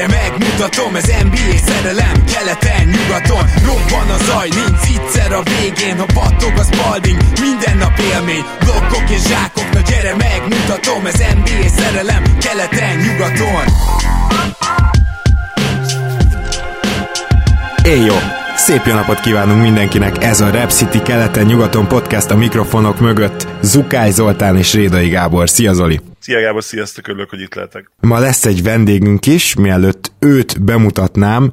gyere megmutatom Ez NBA szerelem, keleten, nyugaton Robban a zaj, nincs egyszer a végén Ha battog a spalding, minden nap élmény Blokkok és zsákok, na gyere megmutatom Ez NBA szerelem, keleten, nyugaton Éjjó! Szép jó napot kívánunk mindenkinek, ez a Rap City keleten-nyugaton podcast a mikrofonok mögött. Zukály Zoltán és Rédai Gábor. Szia Zoli! Szia Gábor, sziasztok, örülök, hogy itt lehetek. Ma lesz egy vendégünk is, mielőtt őt bemutatnám,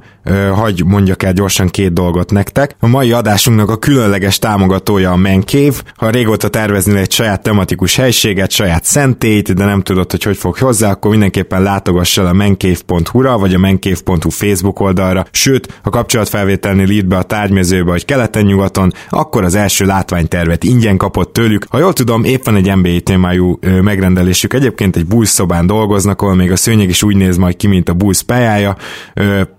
hagy mondjak el gyorsan két dolgot nektek. A mai adásunknak a különleges támogatója a Mancave. Ha régóta terveznél egy saját tematikus helységet, saját szentélyt, de nem tudod, hogy hogy fog hozzá, akkor mindenképpen látogass el a mancave.hu-ra, vagy a mancave.hu Facebook oldalra. Sőt, ha kapcsolatfelvételnél írt be a tárgymezőbe, hogy keleten-nyugaton, akkor az első látványtervet ingyen kapott tőlük. Ha jól tudom, épp van egy NBA témájú megrendelésük. Egyébként egy Bulls szobán dolgoznak, ahol még a szőnyeg is úgy néz majd ki, mint a Bulls pályája.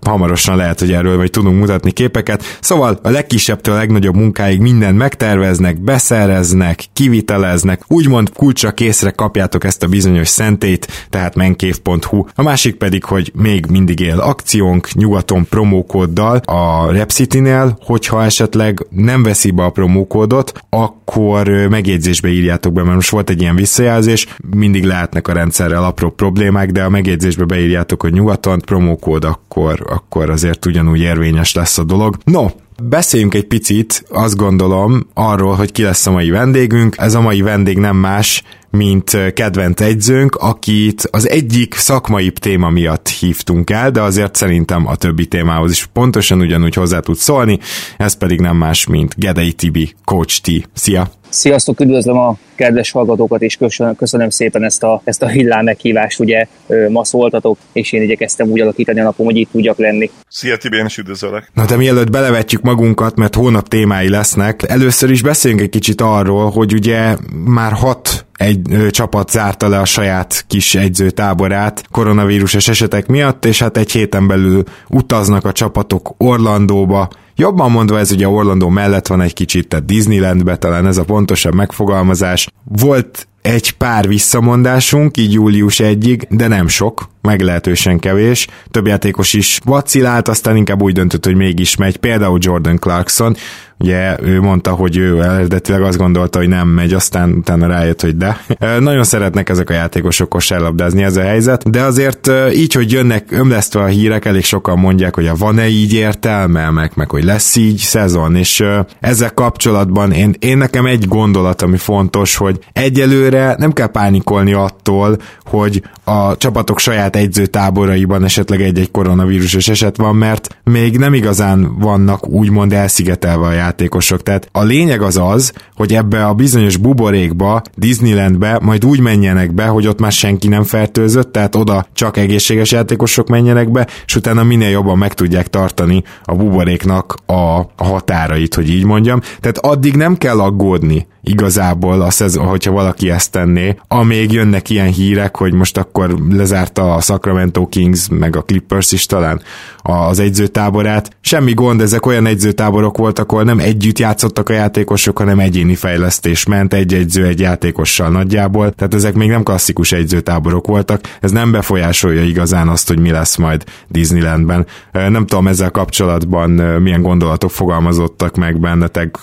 Hamarosan lehet, hogy erről vagy tudunk mutatni képeket. Szóval a legkisebbtől a legnagyobb munkáig mindent megterveznek, beszereznek, kiviteleznek, úgymond kulcsra készre kapjátok ezt a bizonyos szentét, tehát menkév.hu. A másik pedig, hogy még mindig él akciónk nyugaton promókóddal a Repcity-nél, hogyha esetleg nem veszi be a promókódot, akkor megjegyzésbe írjátok be, mert most volt egy ilyen visszajelzés, mindig lehetnek a rendszerrel apró problémák, de a megjegyzésbe beírjátok, hogy nyugaton promókód, akkor, akkor azért ugyanúgy érvényes lesz a dolog. No, Beszéljünk egy picit, azt gondolom, arról, hogy ki lesz a mai vendégünk. Ez a mai vendég nem más, mint kedvent egyzőnk, akit az egyik szakmai téma miatt hívtunk el, de azért szerintem a többi témához is pontosan ugyanúgy hozzá tud szólni, ez pedig nem más, mint Gedei Tibi, Coach T. Szia! Sziasztok, üdvözlöm a kedves hallgatókat, és köszönöm, köszönöm szépen ezt a, ezt a hillám meghívást, ugye ma szóltatok, és én igyekeztem úgy alakítani a napom, hogy itt tudjak lenni. Szia Tibi, én is üdvözöllek. Na de mielőtt belevetjük magunkat, mert hónap témái lesznek, először is beszéljünk egy kicsit arról, hogy ugye már hat egy ö, csapat zárta le a saját kis egyzőtáborát koronavírusos esetek miatt, és hát egy héten belül utaznak a csapatok Orlandóba, Jobban mondva ez ugye Orlandó mellett van egy kicsit, tehát Disneylandbe talán ez a pontosabb megfogalmazás. Volt egy pár visszamondásunk, így július egyig, de nem sok, meglehetősen kevés. Több játékos is vacilált, aztán inkább úgy döntött, hogy mégis megy. Például Jordan Clarkson, ugye ő mondta, hogy ő eredetileg azt gondolta, hogy nem megy, aztán utána rájött, hogy de. Nagyon szeretnek ezek a játékosok kosárlabdázni, ez a helyzet, de azért így, hogy jönnek ömlesztve a hírek, elég sokan mondják, hogy a van-e így értelme, meg, meg hogy lesz így szezon, és ezzel kapcsolatban én, én nekem egy gondolat, ami fontos, hogy egyelőre nem kell pánikolni attól, hogy a csapatok saját egyzőtáboraiban esetleg egy-egy koronavírusos eset van, mert még nem igazán vannak úgymond elszigetelve a játékosok. Tehát a lényeg az az, hogy ebbe a bizonyos buborékba, Disneylandbe majd úgy menjenek be, hogy ott már senki nem fertőzött, tehát oda csak egészséges játékosok menjenek be, és utána minél jobban meg tudják tartani a buboréknak a határait, hogy így mondjam. Tehát addig nem kell aggódni igazából, a szezon, hogyha valaki ezt tenné, amíg jönnek ilyen hírek, hogy most akkor lezárta a Sacramento Kings, meg a Clippers is talán az egyzőtáborát. Semmi gond, ezek olyan egyzőtáborok voltak, ahol nem együtt játszottak a játékosok, hanem egyéni fejlesztés ment egy egyző egy játékossal nagyjából, tehát ezek még nem klasszikus egyzőtáborok voltak, ez nem befolyásolja igazán azt, hogy mi lesz majd Disneylandben. Nem tudom ezzel kapcsolatban milyen gondolatok fogalmazottak meg bennetek,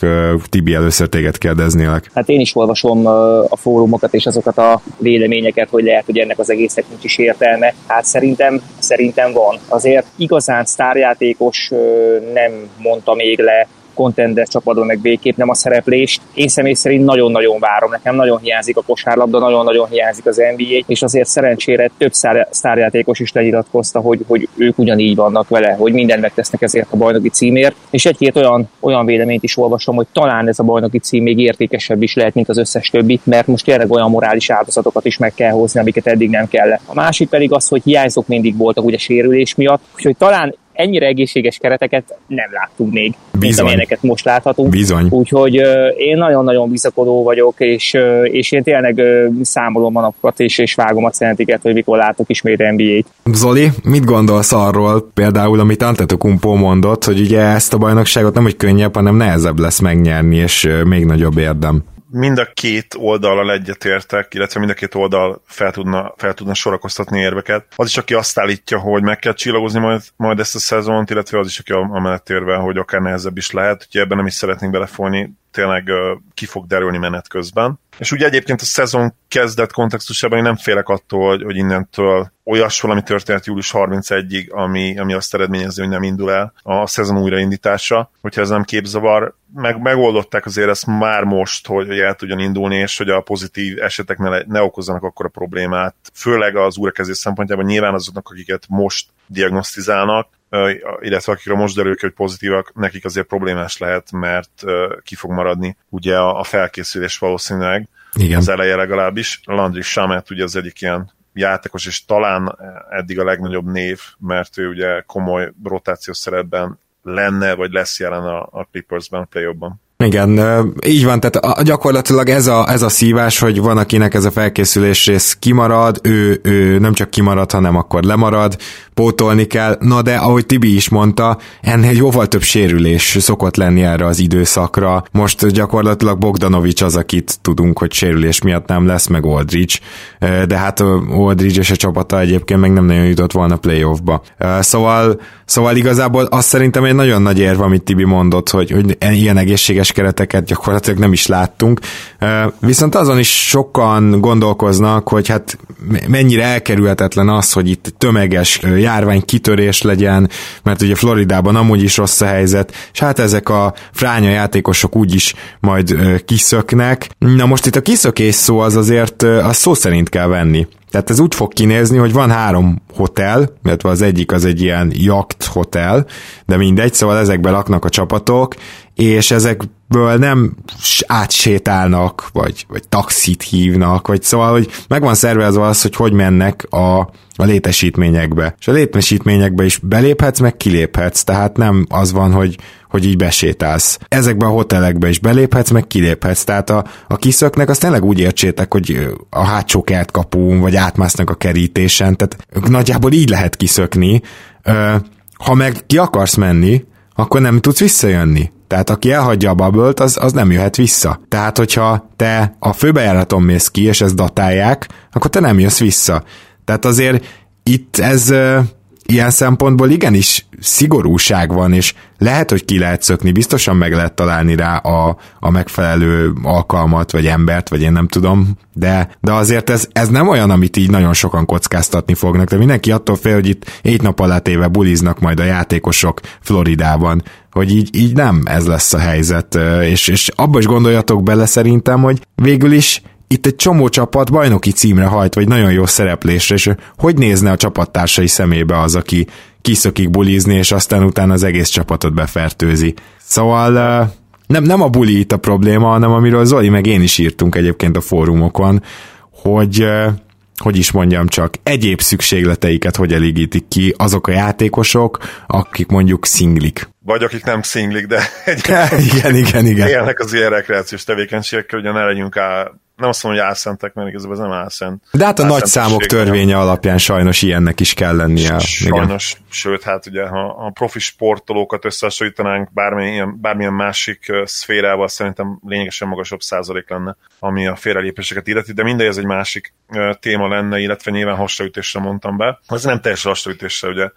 Tibi először téged kérdeznélek. Hát én is olvasom a fórumokat és azokat a véleményeket, hogy lehet, hogy ennek az egésznek nincs is értelme. Hát szerintem, szerintem van. Azért igazán sztárjátékos nem mondta még le contender csapatban meg végképp nem a szereplést. Én személy szerint nagyon-nagyon várom, nekem nagyon hiányzik a kosárlabda, nagyon-nagyon hiányzik az NBA, és azért szerencsére több sztárjátékos is lenyilatkozta, hogy, hogy ők ugyanígy vannak vele, hogy mindent megtesznek ezért a bajnoki címért, és egy-két olyan, olyan véleményt is olvasom, hogy talán ez a bajnoki cím még értékesebb is lehet, mint az összes többi, mert most tényleg olyan morális áldozatokat is meg kell hozni, amiket eddig nem kellett. A másik pedig az, hogy hiányzók mindig voltak ugye sérülés miatt, úgyhogy talán ennyire egészséges kereteket nem láttunk még, Bizony. mint amilyeneket most láthatunk. Bizony. Úgyhogy én nagyon-nagyon bizakodó vagyok, és, és én tényleg számolom a napokat, és, és vágom a centiket, hogy mikor látok ismét NBA-t. Zoli, mit gondolsz arról, például, amit Antetokumpo mondott, hogy ugye ezt a bajnokságot nem hogy könnyebb, hanem nehezebb lesz megnyerni, és még nagyobb érdem? Mind a két oldalal egyetértek, illetve mind a két oldal fel tudna, fel tudna sorakoztatni érveket. Az is, aki azt állítja, hogy meg kell csillagozni majd, majd ezt a szezont, illetve az is, aki amellett érve, hogy akár nehezebb is lehet, úgyhogy ebben nem is szeretnénk belefolni, tényleg ki fog derülni menet közben. És ugye egyébként a szezon kezdet kontextusában én nem félek attól, hogy, hogy innentől olyas valami történet július 31-ig, ami, ami azt eredményezi, hogy nem indul el a szezon újraindítása, hogyha ez nem képzavar. Meg, megoldották azért ezt már most, hogy, el tudjon indulni, és hogy a pozitív esetek ne, ne okozzanak akkor a problémát. Főleg az újrakezdés szempontjában nyilván azoknak, akiket most diagnosztizálnak, illetve akikre most derül hogy pozitívak, nekik azért problémás lehet, mert ki fog maradni ugye a felkészülés valószínűleg Igen. az eleje legalábbis. Landry Shamet ugye az egyik ilyen játékos, és talán eddig a legnagyobb név, mert ő ugye komoly rotációs szerepben lenne, vagy lesz jelen a, a Clippersben, play igen, így van, tehát gyakorlatilag ez a, ez a szívás, hogy van, akinek ez a felkészülés rész kimarad, ő, ő nem csak kimarad, hanem akkor lemarad, pótolni kell, na de ahogy Tibi is mondta, ennél jóval több sérülés szokott lenni erre az időszakra. Most gyakorlatilag Bogdanovics az, akit tudunk, hogy sérülés miatt nem lesz, meg Aldridge, de hát Aldridge és a csapata egyébként meg nem nagyon jutott volna playoffba. Szóval, szóval igazából azt szerintem egy nagyon nagy érv, amit Tibi mondott, hogy, hogy ilyen egészséges teljes kereteket gyakorlatilag nem is láttunk. Viszont azon is sokan gondolkoznak, hogy hát mennyire elkerülhetetlen az, hogy itt tömeges járvány kitörés legyen, mert ugye Floridában amúgy is rossz a helyzet, és hát ezek a fránya játékosok úgyis majd kiszöknek. Na most itt a kiszökés szó az azért az szó szerint kell venni. Tehát ez úgy fog kinézni, hogy van három hotel, illetve az egyik az egy ilyen yacht hotel, de mindegy, szóval ezekben laknak a csapatok, és ezekből nem átsétálnak, vagy, vagy taxit hívnak, vagy szóval, hogy meg van szervezve az, hogy hogy mennek a, a létesítményekbe. És a létesítményekbe is beléphetsz, meg kiléphetsz, tehát nem az van, hogy, hogy így besétálsz. Ezekbe a hotelekbe is beléphetsz, meg kiléphetsz, tehát a, a kiszöknek azt tényleg úgy értsétek, hogy a hátsó kertkapun, vagy átmásznak a kerítésen, tehát nagyjából így lehet kiszökni. Ha meg ki akarsz menni, akkor nem tudsz visszajönni. Tehát aki elhagyja a bubble az, az nem jöhet vissza. Tehát, hogyha te a főbejáraton mész ki, és ezt datálják, akkor te nem jössz vissza. Tehát azért itt ez ilyen szempontból igenis szigorúság van, és lehet, hogy ki lehet szökni, biztosan meg lehet találni rá a, a megfelelő alkalmat, vagy embert, vagy én nem tudom, de, de azért ez, ez nem olyan, amit így nagyon sokan kockáztatni fognak, de mindenki attól fél, hogy itt egy nap alatt éve buliznak majd a játékosok Floridában, hogy így, így nem ez lesz a helyzet, és, és abba is gondoljatok bele szerintem, hogy végül is itt egy csomó csapat bajnoki címre hajt, vagy nagyon jó szereplésre, és hogy nézne a csapattársai szemébe az, aki kiszökik bulizni, és aztán utána az egész csapatot befertőzi. Szóval nem, nem a buli itt a probléma, hanem amiről Zoli meg én is írtunk egyébként a fórumokon, hogy hogy is mondjam csak, egyéb szükségleteiket hogy elégítik ki azok a játékosok, akik mondjuk szinglik. Vagy akik nem szinglik, de egy igen, igen, igen. Élnek az ilyen rekreációs tevékenységekkel, hogy ne legyünk á, nem azt mondom, hogy álszentek, mert igazából ez nem álszent. De hát a nagy számok törvénye nem. alapján sajnos ilyennek is kell lennie. Sajnos, igen. sőt, hát ugye, ha a profi sportolókat összehasonlítanánk bármilyen, bármilyen másik szférával, szerintem lényegesen magasabb százalék lenne, ami a félrelépéseket illeti, de mindegy, ez egy másik téma lenne, illetve nyilván hasraütésre mondtam be. Ez nem teljes hasraütésre, ugye.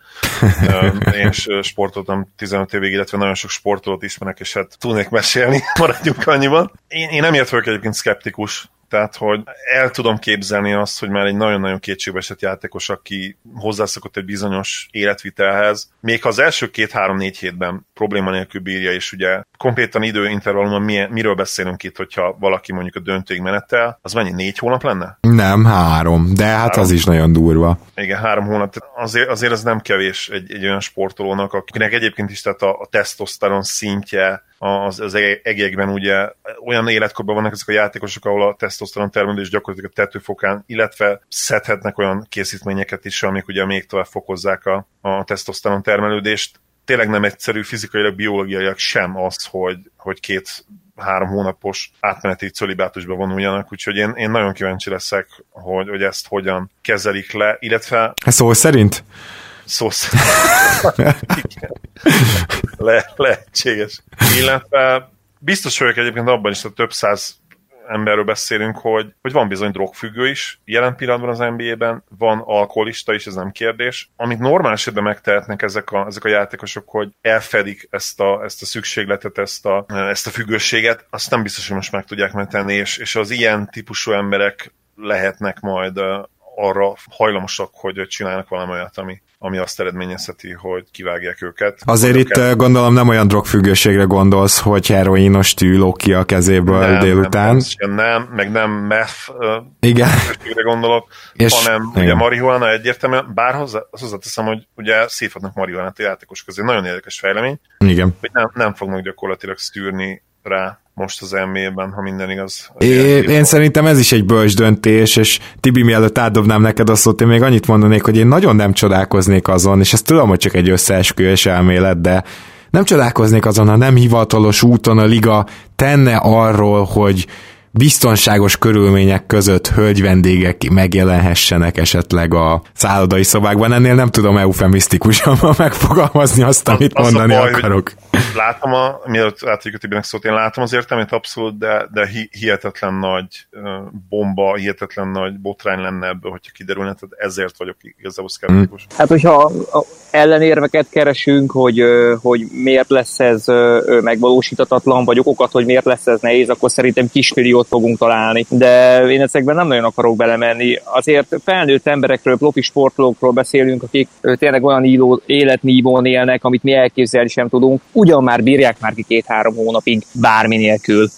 Én is sportoltam 15 évig, illetve nagyon sok sportolót ismerek, és hát tudnék mesélni, maradjunk annyiban. Én, én nem ért vagyok egyébként szkeptikus tehát, hogy el tudom képzelni azt, hogy már egy nagyon-nagyon kétségbeesett játékos, aki hozzászokott egy bizonyos életvitelhez, még ha az első két-három-négy hétben probléma nélkül bírja, és ugye konkrétan időintervallumban mi, miről beszélünk itt, hogyha valaki mondjuk a döntőig menetel, az mennyi, négy hónap lenne? Nem, három, de hát három. az is nagyon durva. Igen, három hónap, azért, azért ez nem kevés egy, egy olyan sportolónak, akinek egyébként is tehát a, a tesztoszteron szintje az, az egekben ugye olyan életkorban vannak ezek a játékosok, ahol a tesztoszteron termelés gyakorlatilag a tetőfokán, illetve szedhetnek olyan készítményeket is, amik ugye még tovább fokozzák a, a tesztoszteron termelődést. Tényleg nem egyszerű fizikailag, biológiailag sem az, hogy, hogy két három hónapos átmeneti cölibátusba vonuljanak, úgyhogy én, én nagyon kíváncsi leszek, hogy, hogy ezt hogyan kezelik le, illetve... Szó szerint? Szó Le, lehetséges. Illetve biztos vagyok egyébként abban is, hogy több száz emberről beszélünk, hogy, hogy van bizony drogfüggő is, jelen pillanatban az NBA-ben van alkoholista is, ez nem kérdés. Amit normál esetben megtehetnek ezek a, ezek a játékosok, hogy elfedik ezt a, ezt a szükségletet, ezt a, ezt a függőséget, azt nem biztos, hogy most meg tudják megtenni, és, és az ilyen típusú emberek lehetnek majd arra hajlamosak, hogy csinálnak valami olyat, ami, ami azt eredményezheti, hogy kivágják őket. Azért itt kell... gondolom nem olyan drogfüggőségre gondolsz, hogy heroinos tű lók ki a kezéből nem, délután. Nem, nem, meg nem meth igen. gondolok, és, hanem igen. ugye marihuana egyértelműen, bár hozzá, hozzáteszem, hogy ugye szívhatnak marihuanát a játékos közé. Nagyon érdekes fejlemény. Igen. Hogy nem, nem fognak gyakorlatilag szűrni rá most az NBA-ben, ha minden igaz. É, én szerintem ez is egy bölcs döntés, és Tibi, mielőtt átdobnám neked a szót, én még annyit mondanék, hogy én nagyon nem csodálkoznék azon, és ezt tudom, hogy csak egy összeesküvés elmélet, de nem csodálkoznék azon, ha nem hivatalos úton a liga tenne arról, hogy biztonságos körülmények között hölgyvendégek megjelenhessenek esetleg a szállodai szobákban. Ennél nem tudom eufemisztikusan megfogalmazni azt, amit az mondani baj, akarok. Látom, a, mielőtt átadjuk a Tibinek szót, én látom az értelmét abszolút, de, de hihetetlen nagy bomba, hihetetlen nagy botrány lenne ebből, hogyha kiderülne, tehát ezért vagyok igazából szkeptikus. Hát, hogyha ellenérveket keresünk, hogy, hogy miért lesz ez megvalósítatatlan, vagy okokat, hogy miért lesz ez nehéz, akkor szerintem kis milliót fogunk találni. De én ezekben nem nagyon akarok belemenni. Azért felnőtt emberekről, profi sportolókról beszélünk, akik tényleg olyan író, életnívón élnek, amit mi elképzelni sem tudunk. Ugyan már bírják már ki két-három hónapig bármi nélkül.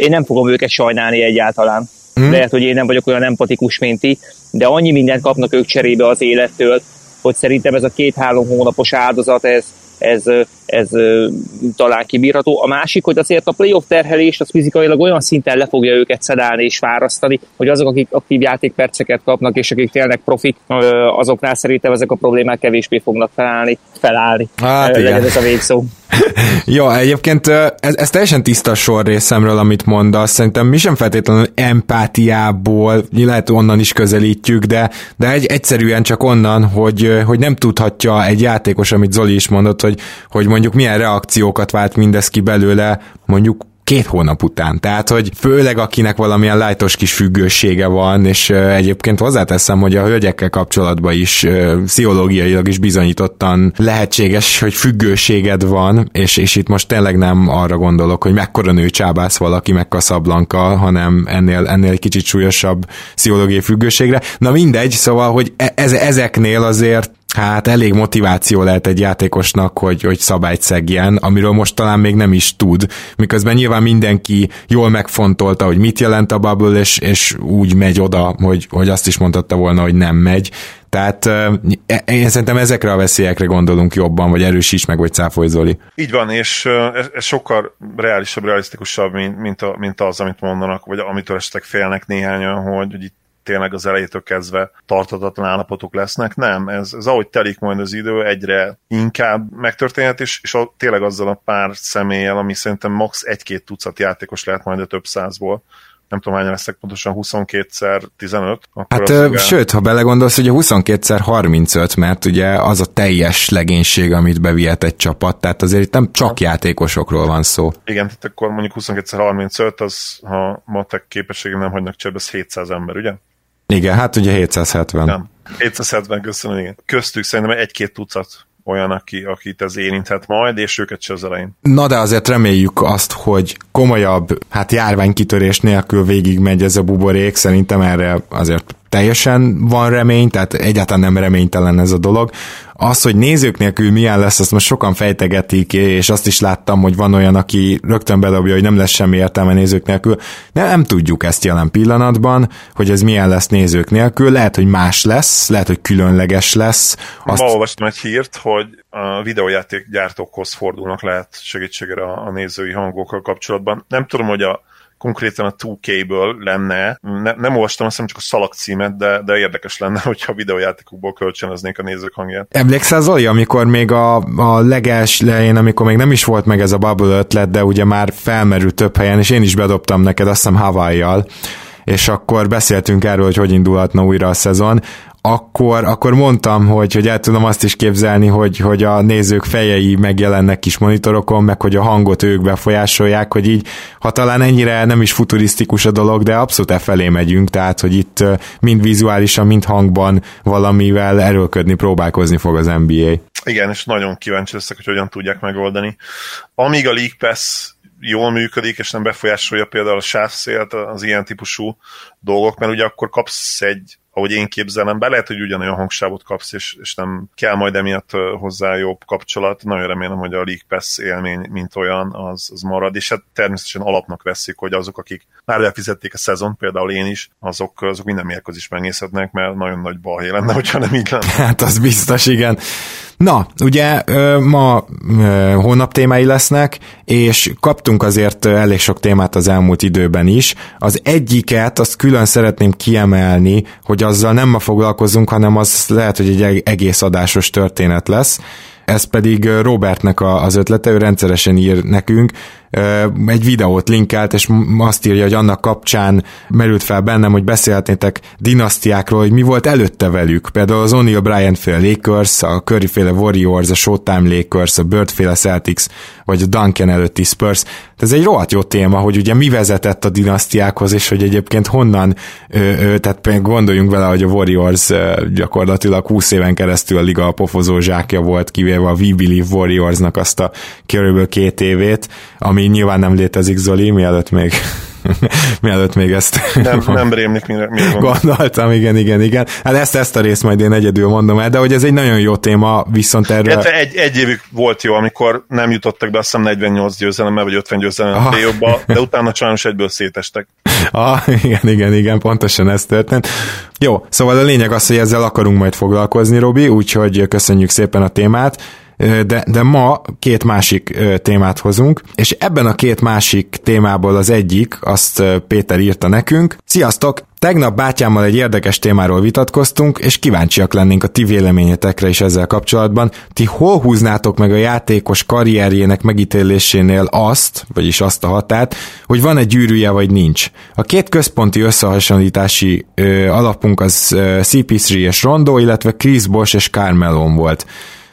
Én nem fogom őket sajnálni egyáltalán. Hmm. Lehet, hogy én nem vagyok olyan empatikus, mint ti, de annyi mindent kapnak ők cserébe az élettől, hogy szerintem ez a két-három hónapos áldozat, ez, ez, ez talán kibírható. A másik, hogy azért a playoff terhelés az fizikailag olyan szinten le fogja őket szedálni és fárasztani, hogy azok, akik aktív játékperceket kapnak, és akik tényleg profik, azoknál szerintem ezek a problémák kevésbé fognak felállni. felállni. Hát, Legyen ez a végszó. Jó, egyébként ez, ez teljesen tiszta sor részemről, amit mondasz. Szerintem mi sem feltétlenül empátiából, lehet onnan is közelítjük, de, de egy, egyszerűen csak onnan, hogy, hogy nem tudhatja egy játékos, amit Zoli is mondott, hogy, hogy mondjuk milyen reakciókat vált mindez ki belőle, mondjuk két hónap után. Tehát, hogy főleg akinek valamilyen lájtos kis függősége van, és egyébként hozzáteszem, hogy a hölgyekkel kapcsolatban is pszichológiailag is bizonyítottan lehetséges, hogy függőséged van, és, és itt most tényleg nem arra gondolok, hogy mekkora nő csábász valaki, meg Kaszablanka, hanem ennél, ennél egy kicsit súlyosabb pszichológiai függőségre. Na mindegy, szóval, hogy e, ez, ezeknél azért hát elég motiváció lehet egy játékosnak, hogy, hogy szabályt szegjen, amiről most talán még nem is tud, miközben nyilván mindenki jól megfontolta, hogy mit jelent a bubble, és, és úgy megy oda, hogy, hogy azt is mondhatta volna, hogy nem megy. Tehát e, én szerintem ezekre a veszélyekre gondolunk jobban, vagy erősíts meg, vagy cáfolj Zoli. Így van, és ez, sokkal reálisabb, realisztikusabb, mint, mint, a, mint az, amit mondanak, vagy amitől esetleg félnek néhányan, hogy, hogy itt tényleg az elejétől kezdve tartatatlan állapotok lesznek. Nem, ez, ez ahogy telik majd az idő, egyre inkább megtörténhet, és, és a, tényleg azzal a pár személlyel, ami szerintem max. egy-két tucat játékos lehet majd a több százból, nem tudom, hányan lesznek pontosan 22-szer 15. Akkor hát ugye... sőt, ha belegondolsz, hogy a 22-szer 35, mert ugye az a teljes legénység, amit bevihet egy csapat, tehát azért itt nem csak játékosokról van szó. Igen, tehát akkor mondjuk 22-szer 35, az, ha matek képességem nem hagynak cserébe, az 700 ember, ugye? Igen, hát ugye 770. Nem. 770, köszönöm, igen. Köztük szerintem egy-két tucat olyan, aki, akit ez érinthet majd, és őket se az elején. Na de azért reméljük azt, hogy komolyabb, hát járványkitörés nélkül végig megy ez a buborék, szerintem erre azért teljesen van remény, tehát egyáltalán nem reménytelen ez a dolog. Az, hogy nézők nélkül milyen lesz, azt most sokan fejtegetik, és azt is láttam, hogy van olyan, aki rögtön bedobja, hogy nem lesz semmi értelme nézők nélkül. De nem tudjuk ezt jelen pillanatban, hogy ez milyen lesz nézők nélkül. Lehet, hogy más lesz, lehet, hogy különleges lesz. Azt... Ma olvastam egy hírt, hogy a videójáték gyártókhoz fordulnak lehet segítségre a nézői hangokkal kapcsolatban. Nem tudom, hogy a konkrétan a 2K-ből lenne, ne, nem olvastam azt csak a szalag címet, de, de érdekes lenne, hogyha videójátékokból kölcsönöznék a nézők hangját. Emlékszel Zoli, amikor még a, a leges lején, amikor még nem is volt meg ez a bubble ötlet, de ugye már felmerült több helyen, és én is bedobtam neked, azt hiszem Hawaii-jal, és akkor beszéltünk erről, hogy hogy indulhatna újra a szezon. Akkor, akkor mondtam, hogy, hogy el tudom azt is képzelni, hogy, hogy a nézők fejei megjelennek kis monitorokon, meg hogy a hangot ők befolyásolják, hogy így, ha talán ennyire nem is futurisztikus a dolog, de abszolút e felé megyünk, tehát, hogy itt mind vizuálisan, mind hangban valamivel erőlködni, próbálkozni fog az NBA. Igen, és nagyon kíváncsi leszek, hogy hogyan tudják megoldani. Amíg a League Pass jól működik, és nem befolyásolja például a sávszélt, az ilyen típusú dolgok, mert ugye akkor kapsz egy ahogy én képzelem, be lehet, hogy ugyanolyan hangsávot kapsz, és, és nem kell majd emiatt hozzá jobb kapcsolat. Nagyon remélem, hogy a League Pass élmény, mint olyan, az, az marad, és hát természetesen alapnak veszik, hogy azok, akik már befizették a szezon, például én is, azok, azok minden mérkőzést megnézhetnek, mert nagyon nagy balhé lenne, hogyha nem így lenne. Hát az biztos, igen. Na, ugye ma hónap témái lesznek, és kaptunk azért elég sok témát az elmúlt időben is. Az egyiket, azt külön szeretném kiemelni, hogy azzal nem ma foglalkozunk, hanem az lehet, hogy egy egész adásos történet lesz. Ez pedig Robertnek az ötlete, ő rendszeresen ír nekünk, egy videót linkelt, és azt írja, hogy annak kapcsán merült fel bennem, hogy beszélhetnétek dinasztiákról, hogy mi volt előtte velük. Például az O'Neill Bryant féle Lakers, a Curry féle Warriors, a Showtime Lakers, a Bird féle Celtics, vagy a Duncan előtti Spurs. Ez egy rohadt jó téma, hogy ugye mi vezetett a dinasztiákhoz, és hogy egyébként honnan, ö, tehát gondoljunk vele, hogy a Warriors gyakorlatilag 20 éven keresztül a liga pofozó zsákja volt, kivéve a We Believe Warriorsnak azt a körülbelül két évét, ami ami nyilván nem létezik, Zoli, mielőtt még mielőtt még ezt nem, nem rémlik, mire, mire gondoltam, igen, igen, igen. Hát ezt, ezt a részt majd én egyedül mondom el, de hogy ez egy nagyon jó téma, viszont erről... egy, egy évig volt jó, amikor nem jutottak be azt hiszem 48 győzelemmel, vagy 50 győzelemmel a jobba, de utána sajnos egyből szétestek. Ah, igen, igen, igen, pontosan ez történt. Jó, szóval a lényeg az, hogy ezzel akarunk majd foglalkozni, Robi, úgyhogy köszönjük szépen a témát de, de ma két másik témát hozunk, és ebben a két másik témából az egyik, azt Péter írta nekünk. Sziasztok! Tegnap bátyámmal egy érdekes témáról vitatkoztunk, és kíváncsiak lennénk a ti véleményetekre is ezzel kapcsolatban. Ti hol húznátok meg a játékos karrierjének megítélésénél azt, vagyis azt a határt, hogy van egy gyűrűje vagy nincs? A két központi összehasonlítási ö, alapunk az ö, CP3 és Rondo, illetve Chris Bosh és Carmelon volt.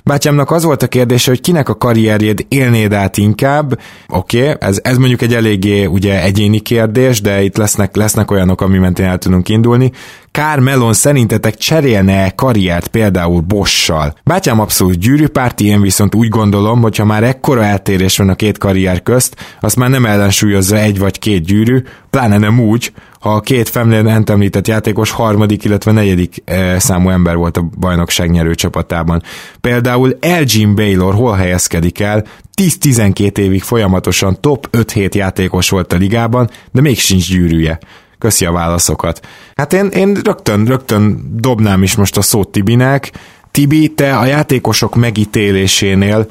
Bátyámnak az volt a kérdése, hogy kinek a karrierjét élnéd át inkább. Oké, okay, ez, ez mondjuk egy eléggé ugye egyéni kérdés, de itt lesznek, lesznek olyanok, ami mentén el tudunk indulni. Kár Melon szerintetek cserélne karriert például Bossal? Bátyám abszolút gyűrűpárti, én viszont úgy gondolom, hogy ha már ekkora eltérés van a két karrier közt, azt már nem ellensúlyozza egy vagy két gyűrű, pláne nem úgy, a két Femlén említett játékos harmadik, illetve negyedik e, számú ember volt a bajnokság nyerő csapatában. Például Elgin Baylor hol helyezkedik el, 10-12 évig folyamatosan top 5-7 játékos volt a ligában, de még sincs gyűrűje. Köszi a válaszokat. Hát én, én rögtön, rögtön dobnám is most a szót Tibinek. Tibi, te a játékosok megítélésénél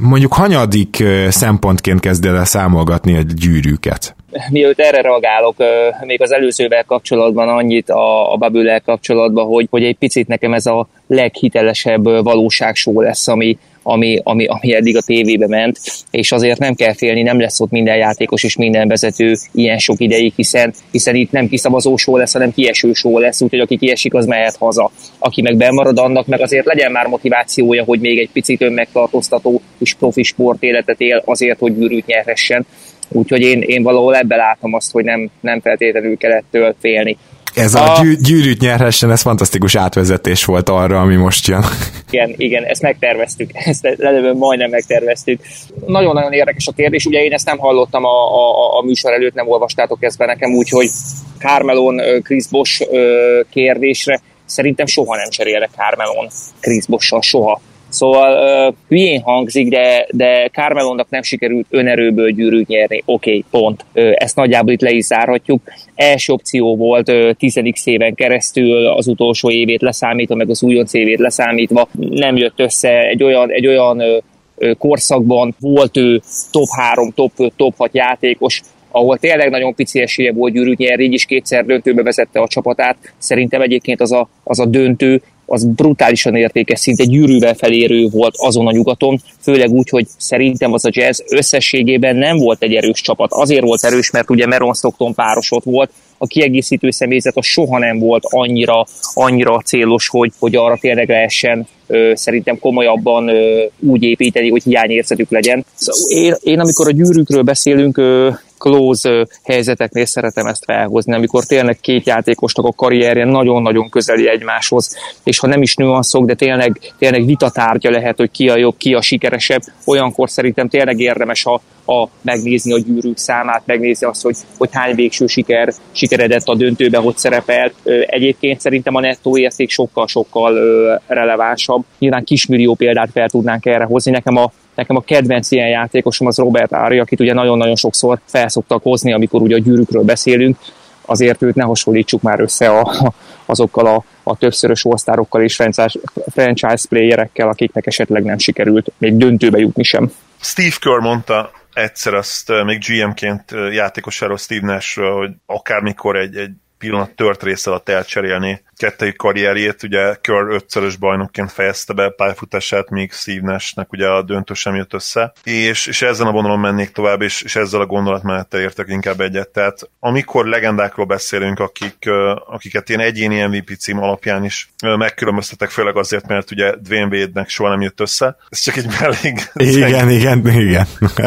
mondjuk hanyadik szempontként kezded el számolgatni a gyűrűket? Mielőtt erre reagálok, még az előzővel kapcsolatban annyit a, a bubble kapcsolatban, hogy, hogy egy picit nekem ez a leghitelesebb valóságsó lesz, ami, ami, ami, ami eddig a tévébe ment, és azért nem kell félni, nem lesz ott minden játékos és minden vezető ilyen sok ideig, hiszen, hiszen itt nem kiszavazó lesz, hanem kieső só lesz, úgyhogy aki kiesik, az mehet haza. Aki meg bemarad, annak meg azért legyen már motivációja, hogy még egy picit önmegtartóztató és profi sportéletet él azért, hogy gyűrűt nyerhessen. Úgyhogy én, én valahol ebbe látom azt, hogy nem, nem feltétlenül kell ettől félni ez a, a gyű, gyűrűt nyerhessen, ez fantasztikus átvezetés volt arra, ami most jön. Igen, igen, ezt megterveztük, ezt lelövő majdnem megterveztük. Nagyon-nagyon érdekes a kérdés, ugye én ezt nem hallottam a, a, a műsor előtt, nem olvastátok ezt be nekem, úgyhogy Carmelon, Chris Bosch kérdésre szerintem soha nem cserélek Carmelon Chris Bosch-sal, soha Szóval uh, hülyén hangzik, de, de Carmelonnak nem sikerült önerőből gyűrűt nyerni. Oké, okay, pont. Uh, ezt nagyjából itt le is zárhatjuk. Első opció volt uh, tizedik éven keresztül, az utolsó évét leszámítva, meg az újonc évét leszámítva. Nem jött össze egy olyan, egy olyan uh, korszakban volt ő top 3, top 5, top 6 játékos, ahol tényleg nagyon pici esélye volt gyűrűt nyerni, így is kétszer döntőbe vezette a csapatát. Szerintem egyébként az a, az a döntő az brutálisan értékes, szinte gyűrűvel felérő volt azon a nyugaton, főleg úgy, hogy szerintem az a jazz összességében nem volt egy erős csapat. Azért volt erős, mert ugye Meron Stockton páros ott volt, a kiegészítő személyzet az soha nem volt annyira, annyira célos, hogy, hogy arra tényleg lehessen ö, szerintem komolyabban ö, úgy építeni, hogy hiányérzetük legyen. Szóval én, én amikor a gyűrűkről beszélünk, ö, close helyzeteknél szeretem ezt felhozni, amikor tényleg két játékosnak a karrierje nagyon-nagyon közeli egymáshoz, és ha nem is nüanszok, de tényleg, tényleg vitatárgya lehet, hogy ki a jobb, ki a sikeresebb, olyankor szerintem tényleg érdemes a, a megnézni a gyűrűk számát, megnézni azt, hogy, hogy hány végső siker sikeredett a döntőbe, hogy szerepel. Egyébként szerintem a nettó érték sokkal-sokkal relevánsabb. Nyilván kismillió példát fel tudnánk erre hozni. Nekem a Nekem a kedvenc ilyen játékosom az Robert Ári, akit ugye nagyon-nagyon sokszor felszoktak hozni, amikor ugye a gyűrűkről beszélünk, azért őt ne hasonlítsuk már össze a, azokkal a, a többszörös osztárokkal és franchise, franchise playerekkel, akiknek esetleg nem sikerült még döntőbe jutni sem. Steve Kerr mondta egyszer azt még GM-ként játékosáról Steve Nashről, hogy akármikor egy, egy pillanat tört rész alatt elcserélni kettei karrierjét, ugye Kör ötszörös bajnokként fejezte be pályafutását, míg Steve Nash-nek ugye a döntő sem jött össze, és, és ezen a vonalon mennék tovább, és, és ezzel a gondolatmenettel értek inkább egyet. Tehát amikor legendákról beszélünk, akik, akiket ilyen egyéni MVP cím alapján is megkülönböztetek, főleg azért, mert ugye Dwayne Wade-nek soha nem jött össze. Ez csak egy mellék. Igen, igen, igen.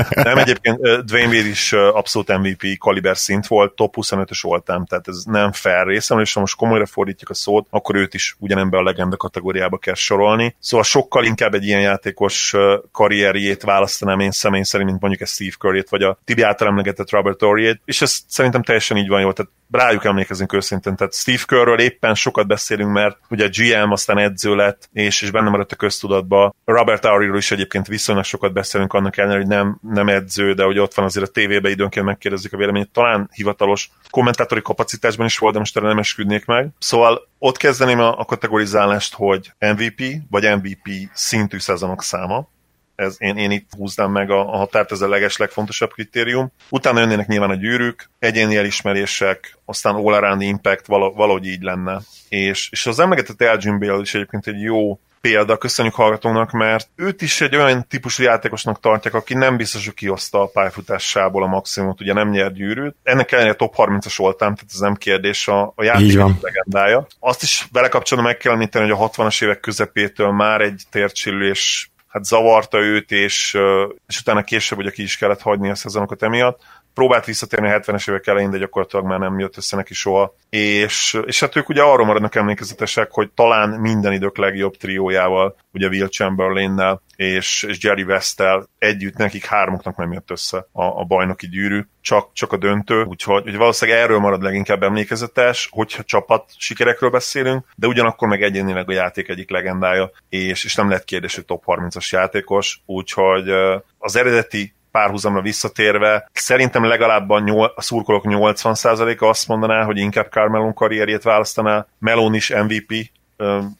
nem, egyébként Dwayne Wade is abszolút MVP kaliber szint volt, top 25-ös voltam, tehát ez nem fair részem, és ha most komolyra fordítjuk a szót, akkor őt is ugyanebbe a legenda kategóriába kell sorolni. Szóval sokkal inkább egy ilyen játékos karrierjét választanám én személy szerint, mint mondjuk egy Steve curry vagy a Tibi által emlegetett Robert Oryét, és ez szerintem teljesen így van jó, tehát rájuk emlékezünk őszintén, tehát Steve Kerrről éppen sokat beszélünk, mert ugye GM aztán edző lett, és, és benne maradt a köztudatba. Robert Auriról is egyébként viszonylag sokat beszélünk annak ellenére, hogy nem, nem edző, de hogy ott van azért a tévében időnként megkérdezik a véleményét. Talán hivatalos kommentátori kapacitásban is volt, de most erre nem esküdnék meg. Szóval ott kezdeném a, kategorizálást, hogy MVP vagy MVP szintű szezonok száma ez, én, én itt húznám meg a, a határt, ez a leges legfontosabb kritérium. Utána jönnének nyilván a gyűrűk, egyéni elismerések, aztán all around impact, valahogy így lenne. És, és az emlegetett Elgin Bale is egyébként egy jó példa, köszönjük hallgatónak, mert őt is egy olyan típusú játékosnak tartják, aki nem biztos, hogy kihozta a pályafutásából a maximumot, ugye nem nyert gyűrűt. Ennek ellenére top 30-as voltam, tehát ez nem kérdés a, a játék legendája. Azt is vele kapcsolatban meg kell említeni, hogy a 60-as évek közepétől már egy tércsillés hát zavarta őt, és, és utána később ugye ki is kellett hagyni a szezonokat emiatt. Próbált visszatérni a 70-es évek elején, de gyakorlatilag már nem jött össze neki soha. És, és hát ők ugye arról maradnak emlékezetesek, hogy talán minden idők legjobb triójával, ugye Will Chamberlain-nel és, és Jerry West-tel együtt nekik hármuknak nem jött össze a, a bajnoki gyűrű, csak, csak a döntő, úgyhogy, úgyhogy valószínűleg erről marad leginkább emlékezetes, hogyha csapat sikerekről beszélünk, de ugyanakkor meg egyénileg a játék egyik legendája, és, és nem lett kérdés, hogy top 30-as játékos, úgyhogy az eredeti párhuzamra visszatérve, szerintem legalább a, nyol, a szurkolók 80%-a azt mondaná, hogy inkább Carmelon karrierjét választaná, Melon is MVP,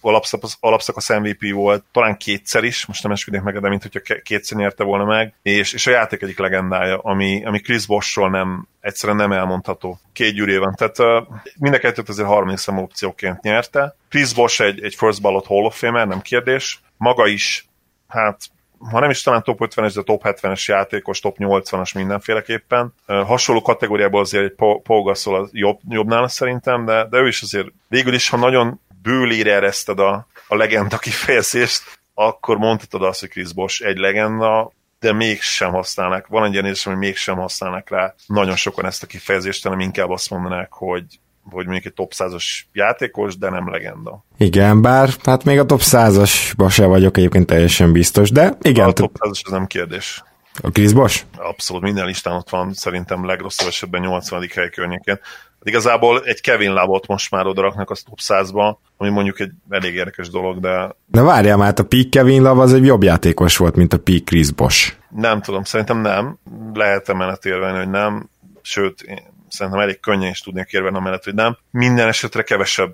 alapszakasz, alapszakasz MVP volt, talán kétszer is, most nem esküdnék meg, de mint hogyha kétszer nyerte volna meg, és, és a játék egyik legendája, ami, ami Chris Boshról nem, egyszerűen nem elmondható. Két gyűrű van, tehát uh, mind a kettőt azért harmadik szem opcióként nyerte. Chris Bosh egy, egy first ballot Hall of Famer, nem kérdés. Maga is, hát ha nem is talán top 50-es, de top 70-es játékos, top 80-as mindenféleképpen. Hasonló kategóriából azért egy Paul Gasol jobb, jobb nála szerintem, de, de ő is azért végül is, ha nagyon bőlére ereszted a, a legenda kifejezést, akkor mondhatod azt, hogy Chris Bosch egy legenda, de mégsem használnak. Van egy ilyen érzésem, hogy mégsem használnak rá nagyon sokan ezt a kifejezést, hanem inkább azt mondanák, hogy hogy mondjuk egy top 100-as játékos, de nem legenda. Igen, bár hát még a top 100-asba se vagyok egyébként teljesen biztos, de igen. A top 100-as az nem kérdés. A Chris Bosch? Abszolút, minden listán ott van, szerintem legrosszabb esetben 80. hely környékén. Igazából egy Kevin Lavot most már odaraknak a top 100-ba, ami mondjuk egy elég érdekes dolog, de... De várjál már, hát a Peak Kevin Love az egy jobb játékos volt, mint a Peak Chris Bosch. Nem tudom, szerintem nem. Lehet emelet érvelni, hogy nem. Sőt, én szerintem elég könnyen is tudnék érvelni amellett, hogy nem. Minden esetre kevesebb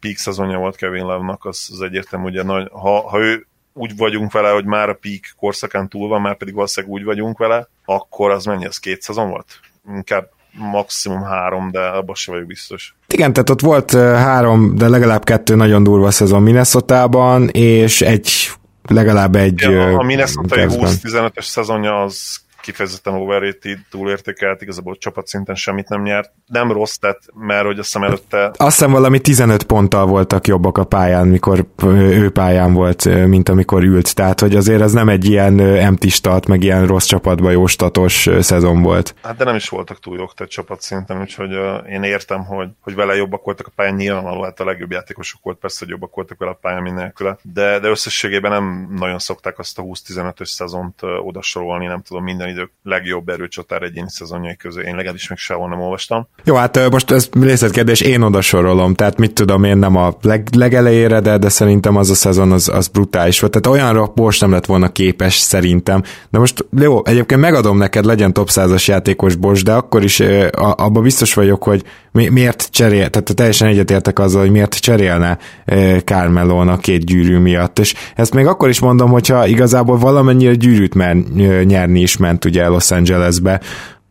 peak szezonja volt Kevin Love-nak, az, az egyértelmű, ugye nagy, ha, ha ő úgy vagyunk vele, hogy már a peak korszakán túl van, már pedig valószínűleg úgy vagyunk vele, akkor az mennyi, az két szezon volt? Inkább maximum három, de abban sem vagyok biztos. Igen, tehát ott volt három, de legalább kettő nagyon durva szezon minnesota és egy legalább egy... Igen, a minnesota 20-15-ös szezonja az kifejezetten overrated, túlértékelt, igazából csapatszinten semmit nem nyert. Nem rossz, tehát mert hogy azt hiszem előtte... Azt hiszem valami 15 ponttal voltak jobbak a pályán, mikor ő pályán volt, mint amikor ült, tehát hogy azért ez nem egy ilyen empty stat, meg ilyen rossz csapatba jó statos szezon volt. Hát de nem is voltak túl jók, tehát csapatszinten, úgyhogy uh, én értem, hogy, hogy vele jobbak voltak a pályán, nyilvánvalóan hát a legjobb játékosok volt, persze, hogy jobbak voltak vele a pályán mindenküle, de, de összességében nem nagyon szokták azt a 20-15-ös szezont uh, odasorolni, nem tudom, minden idők legjobb erőcsatár egyéni szezonjai közül. Én legalábbis még sehol nem olvastam. Jó, hát most ez részletkérdés, én odasorolom, tehát mit tudom én nem a leg, legelejére, de, de szerintem az a szezon az, az brutális volt. Tehát olyanra most nem lett volna képes szerintem. De most jó, egyébként megadom neked, legyen top 100-as játékos Bos, de akkor is abba biztos vagyok, hogy mi, miért cserél, tehát teljesen egyetértek azzal, hogy miért cserélne Carmelon a két gyűrű miatt. És ezt még akkor is mondom, hogyha igazából valamennyire gyűrűt mer, nyerni is ment ugye Los Angelesbe,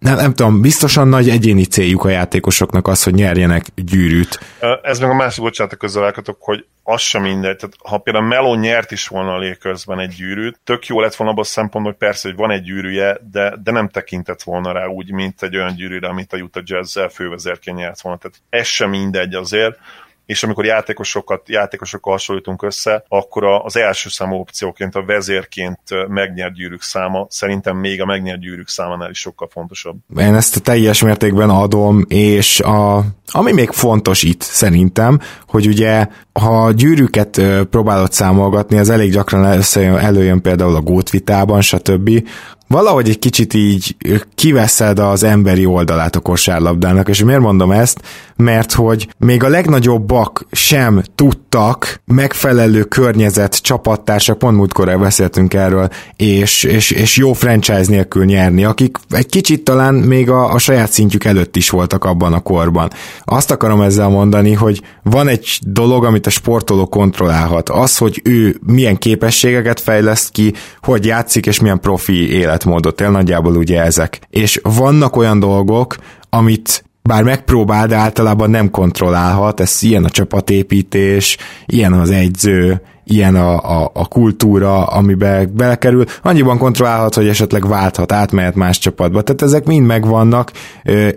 nem, nem tudom, biztosan nagy egyéni céljuk a játékosoknak az, hogy nyerjenek gyűrűt. Ez meg a másik, bocsánat, közzel hogy az sem mindegy. Tehát, ha például Melon nyert is volna a Lakersben egy gyűrűt, tök jó lett volna abban a szempontból, hogy persze, hogy van egy gyűrűje, de, de nem tekintett volna rá úgy, mint egy olyan gyűrűre, amit a Utah Jazz-zel fővezérként nyert volna. Tehát ez sem mindegy azért és amikor játékosokat, játékosokkal hasonlítunk össze, akkor az első számú opcióként, a vezérként megnyert gyűrűk száma szerintem még a megnyert gyűrűk számánál is sokkal fontosabb. Én ezt teljes mértékben adom, és a, ami még fontos itt szerintem, hogy ugye ha gyűrűket próbálod számolgatni, az elég gyakran előjön például a gótvitában, stb., valahogy egy kicsit így kiveszed az emberi oldalát a kosárlabdának, és miért mondom ezt? Mert hogy még a legnagyobbak sem tudtak megfelelő környezet, csapattársak, pont múltkor beszéltünk erről, és, és, és jó franchise nélkül nyerni, akik egy kicsit talán még a, a saját szintjük előtt is voltak abban a korban. Azt akarom ezzel mondani, hogy van egy dolog, amit a sportoló kontrollálhat. Az, hogy ő milyen képességeket fejleszt ki, hogy játszik, és milyen profi élet életmódot él, nagyjából ugye ezek. És vannak olyan dolgok, amit bár megpróbál, de általában nem kontrollálhat, ez ilyen a csapatépítés, ilyen az egyző, ilyen a, a, a kultúra, amibe belekerül, annyiban kontrollálhat, hogy esetleg válthat, átmehet más csapatba. Tehát ezek mind megvannak,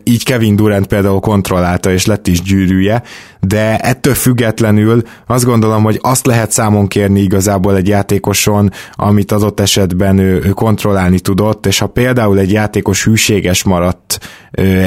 így Kevin Durant például kontrollálta, és lett is gyűrűje, de ettől függetlenül azt gondolom, hogy azt lehet számon kérni igazából egy játékoson, amit adott esetben ő, ő kontrollálni tudott, és ha például egy játékos hűséges maradt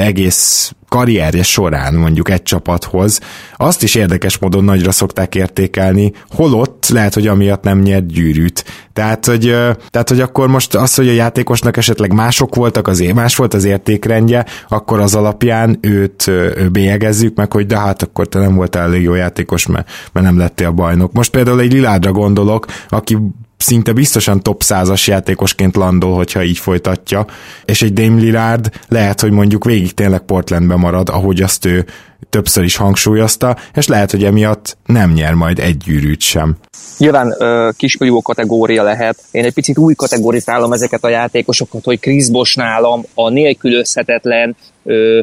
egész karrierje során mondjuk egy csapathoz, azt is érdekes módon nagyra szokták értékelni, holott lehet, hogy amiatt nem nyert gyűrűt. Tehát, hogy, tehát, hogy akkor most az, hogy a játékosnak esetleg mások voltak, az, más volt az értékrendje, akkor az alapján őt bélyegezzük meg, hogy de hát akkor te nem voltál elég jó játékos, mert, mert nem lettél bajnok. Most például egy Liládra gondolok, aki szinte biztosan top 100-as játékosként landol, hogyha így folytatja, és egy Dame Lillard lehet, hogy mondjuk végig tényleg Portlandbe marad, ahogy azt ő többször is hangsúlyozta, és lehet, hogy emiatt nem nyer majd egy gyűrűt sem. Nyilván ö, kismillió kategória lehet. Én egy picit új kategorizálom ezeket a játékosokat, hogy Chris Bosh nálam a nélkülözhetetlen ö,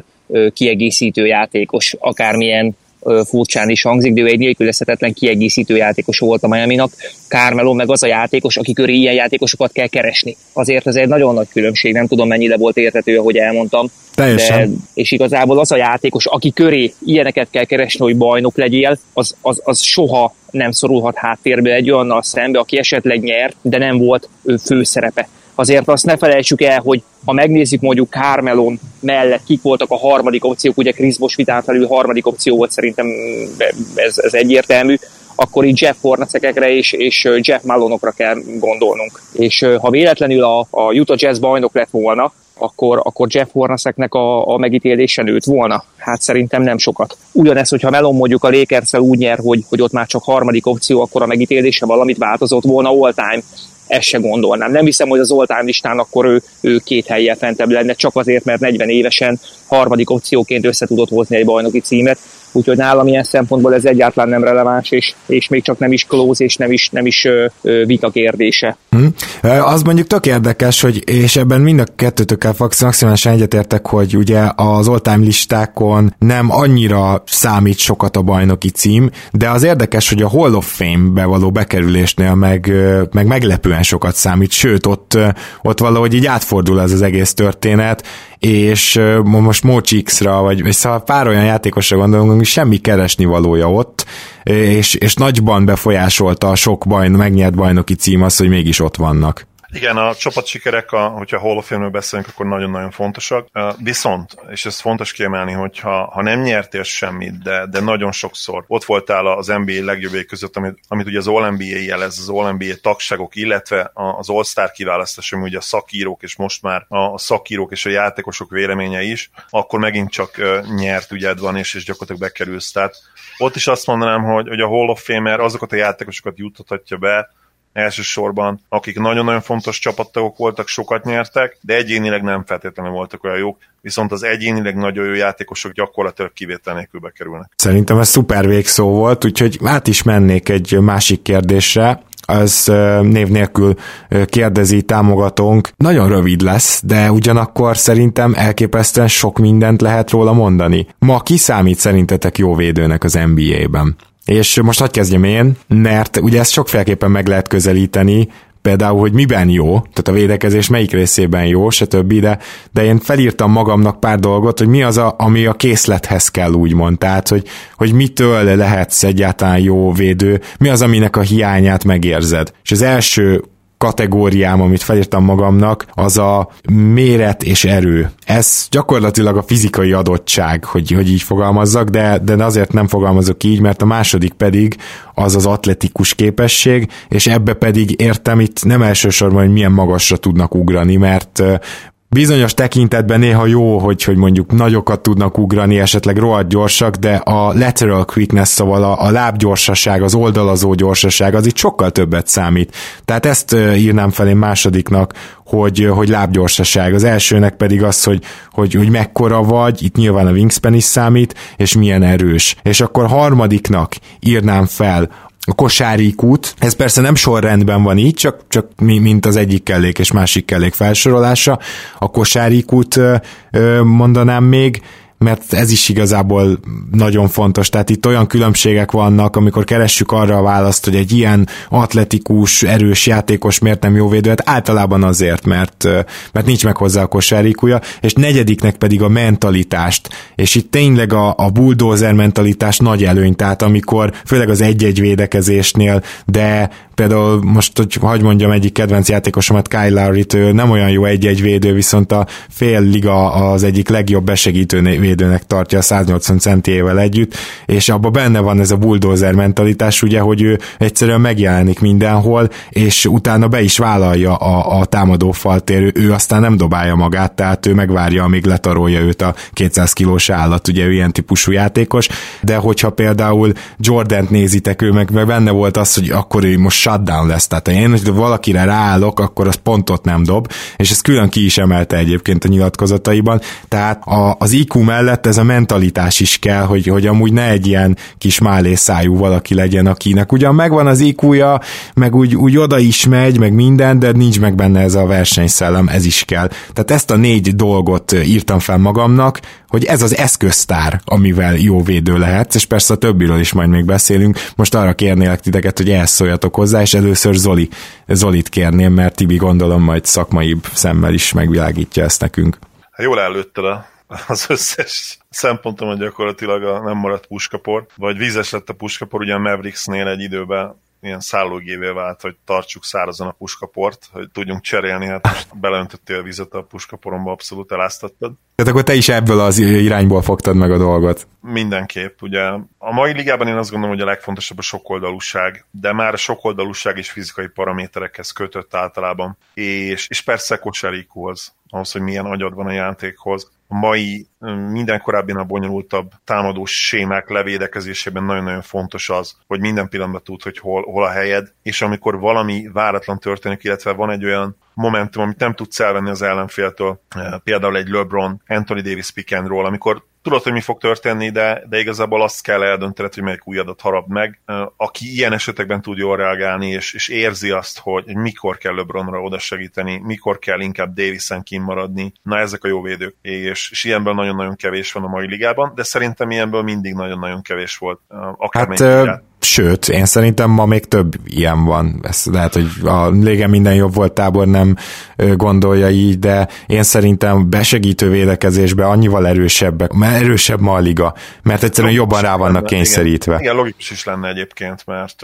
kiegészítő játékos, akármilyen furcsán is hangzik, de ő egy nélkülözhetetlen kiegészítő játékos volt a Miami-nak. Carmelo meg az a játékos, aki köré ilyen játékosokat kell keresni. Azért ez egy nagyon nagy különbség, nem tudom mennyire volt értető, ahogy elmondtam. Teljesen. De, és igazából az a játékos, aki köré ilyeneket kell keresni, hogy bajnok legyél, az, az, az soha nem szorulhat háttérbe egy olyannal szembe, aki esetleg nyert, de nem volt ő főszerepe azért azt ne felejtsük el, hogy ha megnézzük mondjuk Carmelon mellett, kik voltak a harmadik opciók, ugye Chris Bosh vitán felül harmadik opció volt szerintem ez, ez egyértelmű, akkor így Jeff Hornacekekre és, és Jeff Malonokra kell gondolnunk. És ha véletlenül a, a Utah Jazz bajnok lett volna, akkor, akkor Jeff Hornaceknek a, a megítélése nőtt volna? Hát szerintem nem sokat. Ugyanez, hogyha Melon mondjuk a lakers úgy nyer, hogy, hogy ott már csak harmadik opció, akkor a megítélése valamit változott volna all time ezt se gondolnám. Nem hiszem, hogy az oltán listán akkor ő, ő két helyen fentebb lenne, csak azért, mert 40 évesen harmadik opcióként össze tudott hozni egy bajnoki címet. Úgyhogy nálam ilyen szempontból ez egyáltalán nem releváns, és, és még csak nem is close, és nem is, nem is ö, ö, vita kérdése. Hmm. Az mondjuk tök érdekes, hogy és ebben mind a kettőtökkel maximálisan egyetértek, hogy ugye az all-time listákon nem annyira számít sokat a bajnoki cím, de az érdekes, hogy a Hall of Fame-be való bekerülésnél meg, meg meglepően sokat számít, sőt, ott, ott valahogy így átfordul ez az egész történet, és most Mochixra, vagy, vagy szóval pár olyan játékosra gondolunk, semmi keresni valója ott, és, és nagyban befolyásolta a sok bajn, megnyert bajnoki cím az, hogy mégis ott vannak. Igen, a csapatsikerek, a, hogyha Hall of Fame-ről beszélünk, akkor nagyon-nagyon fontosak. Viszont, és ez fontos kiemelni, hogy ha, ha nem nyertél semmit, de, de nagyon sokszor ott voltál az NBA legjobbjai között, amit, amit ugye az All-NBA jelez, az All-NBA tagságok, illetve az All-Star kiválasztás, ami ugye a szakírók, és most már a szakírók és a játékosok véleménye is, akkor megint csak nyert ügyed van, és, és gyakorlatilag bekerülsz. Tehát ott is azt mondanám, hogy, hogy a Hall of Famer azokat a játékosokat juttatja be, elsősorban, akik nagyon-nagyon fontos csapattagok voltak, sokat nyertek, de egyénileg nem feltétlenül voltak olyan jók, viszont az egyénileg nagyon jó játékosok gyakorlatilag kivétel nélkül bekerülnek. Szerintem ez szuper végszó volt, úgyhogy át is mennék egy másik kérdésre, az név nélkül kérdezi támogatónk. Nagyon rövid lesz, de ugyanakkor szerintem elképesztően sok mindent lehet róla mondani. Ma ki számít szerintetek jó védőnek az NBA-ben? És most hadd kezdjem én, mert ugye ezt sokféleképpen meg lehet közelíteni, például, hogy miben jó, tehát a védekezés melyik részében jó, stb., de, de én felírtam magamnak pár dolgot, hogy mi az, a, ami a készlethez kell, úgymond, tehát, hogy, hogy mitől lehetsz egyáltalán jó védő, mi az, aminek a hiányát megérzed. És az első kategóriám, amit felírtam magamnak, az a méret és erő. Ez gyakorlatilag a fizikai adottság, hogy, hogy így fogalmazzak, de, de azért nem fogalmazok így, mert a második pedig az az atletikus képesség, és ebbe pedig értem itt nem elsősorban, hogy milyen magasra tudnak ugrani, mert bizonyos tekintetben néha jó, hogy, hogy mondjuk nagyokat tudnak ugrani, esetleg rohadt gyorsak, de a lateral quickness, szóval a, a lábgyorsaság, az oldalazó gyorsaság, az itt sokkal többet számít. Tehát ezt írnám fel én másodiknak, hogy, hogy lábgyorsaság. Az elsőnek pedig az, hogy, hogy, hogy mekkora vagy, itt nyilván a wingspan is számít, és milyen erős. És akkor harmadiknak írnám fel a kosári kút. Ez persze nem sorrendben van így, csak, csak mint az egyik kellék és másik kellék felsorolása. A kosári kút mondanám még, mert ez is igazából nagyon fontos. Tehát itt olyan különbségek vannak, amikor keressük arra a választ, hogy egy ilyen atletikus, erős játékos miért nem jó védő, hát általában azért, mert, mert nincs meg hozzá a kosárikúja, és negyediknek pedig a mentalitást, és itt tényleg a, a bulldozer mentalitás nagy előny, tehát amikor főleg az egy-egy védekezésnél, de például most, hogy hagy mondjam egyik kedvenc játékosomat, Kyle lowry nem olyan jó egy-egy védő, viszont a fél liga az egyik legjobb besegítő védőnek tartja a 180 centiével együtt, és abban benne van ez a bulldozer mentalitás, ugye, hogy ő egyszerűen megjelenik mindenhol, és utána be is vállalja a, a támadó faltér, ő, ő aztán nem dobálja magát, tehát ő megvárja, amíg letarolja őt a 200 kilós állat, ugye ő ilyen típusú játékos, de hogyha például Jordant nézitek, ő meg, meg benne volt az, hogy akkor ő most shutdown lesz, tehát én, hogy valakire ráállok, akkor az pontot nem dob, és ez külön ki is emelte egyébként a nyilatkozataiban, tehát a, az IQ mellett ez a mentalitás is kell, hogy, hogy amúgy ne egy ilyen kis málészájú valaki legyen, akinek ugyan megvan az IQ-ja, meg úgy, úgy oda is megy, meg minden, de nincs meg benne ez a versenyszellem, ez is kell. Tehát ezt a négy dolgot írtam fel magamnak, hogy ez az eszköztár, amivel jó védő lehetsz, és persze a többiről is majd még beszélünk. Most arra kérnélek titeket, hogy elszóljatok hozzá, és először Zoli, Zolit kérném, mert Tibi gondolom majd szakmaibb szemmel is megvilágítja ezt nekünk. Hát jól előtte az összes szempontom, gyakorlatilag a nem maradt puskapor, vagy vízes lett a puskapor, ugye a Mavericksnél egy időben ilyen szállógévé vált, hogy tartsuk szárazon a puskaport, hogy tudjunk cserélni, hát most beleöntöttél vizet a puskaporomba, abszolút eláztattad. Tehát akkor te is ebből az irányból fogtad meg a dolgot. Mindenképp, ugye. A mai ligában én azt gondolom, hogy a legfontosabb a sokoldalúság, de már a sokoldalúság is fizikai paraméterekhez kötött általában. És, és persze kosárikóhoz, ahhoz, hogy milyen agyad van a játékhoz a mai minden korábbinál bonyolultabb támadós sémák levédekezésében nagyon-nagyon fontos az, hogy minden pillanatban tud, hogy hol, hol a helyed, és amikor valami váratlan történik, illetve van egy olyan momentum, amit nem tudsz elvenni az ellenféltől, például egy LeBron, Anthony Davis pick and roll, amikor tudod, hogy mi fog történni, de, de igazából azt kell eldöntened, hogy melyik új adat harap meg. Aki ilyen esetekben tud jól reagálni, és, és érzi azt, hogy, mikor kell LeBronra oda segíteni, mikor kell inkább Davison maradni, na ezek a jó védők. És, és ilyenből nagyon-nagyon kevés van a mai ligában, de szerintem ilyenből mindig nagyon-nagyon kevés volt. Akármelyik hát, Sőt, én szerintem ma még több ilyen van. Ez lehet, hogy a légen minden jobb volt tábor nem gondolja így, de én szerintem besegítő védekezésbe annyival erősebbek, mert erősebb ma a liga, mert egyszerűen logikus jobban rá vannak lenne, kényszerítve. Igen, igen, logikus is lenne egyébként, mert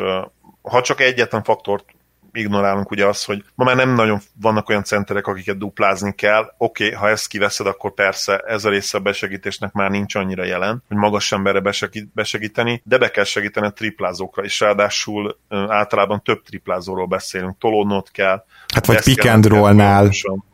ha csak egyetlen faktort ignorálunk ugye az, hogy ma már nem nagyon vannak olyan centerek, akiket duplázni kell. Oké, okay, ha ezt kiveszed, akkor persze ez a része a besegítésnek már nincs annyira jelen, hogy magas emberre besegít, besegíteni, de be kell segíteni a triplázókra, és ráadásul általában több triplázóról beszélünk, tolódnod kell. Hát vagy pick and roll-nál,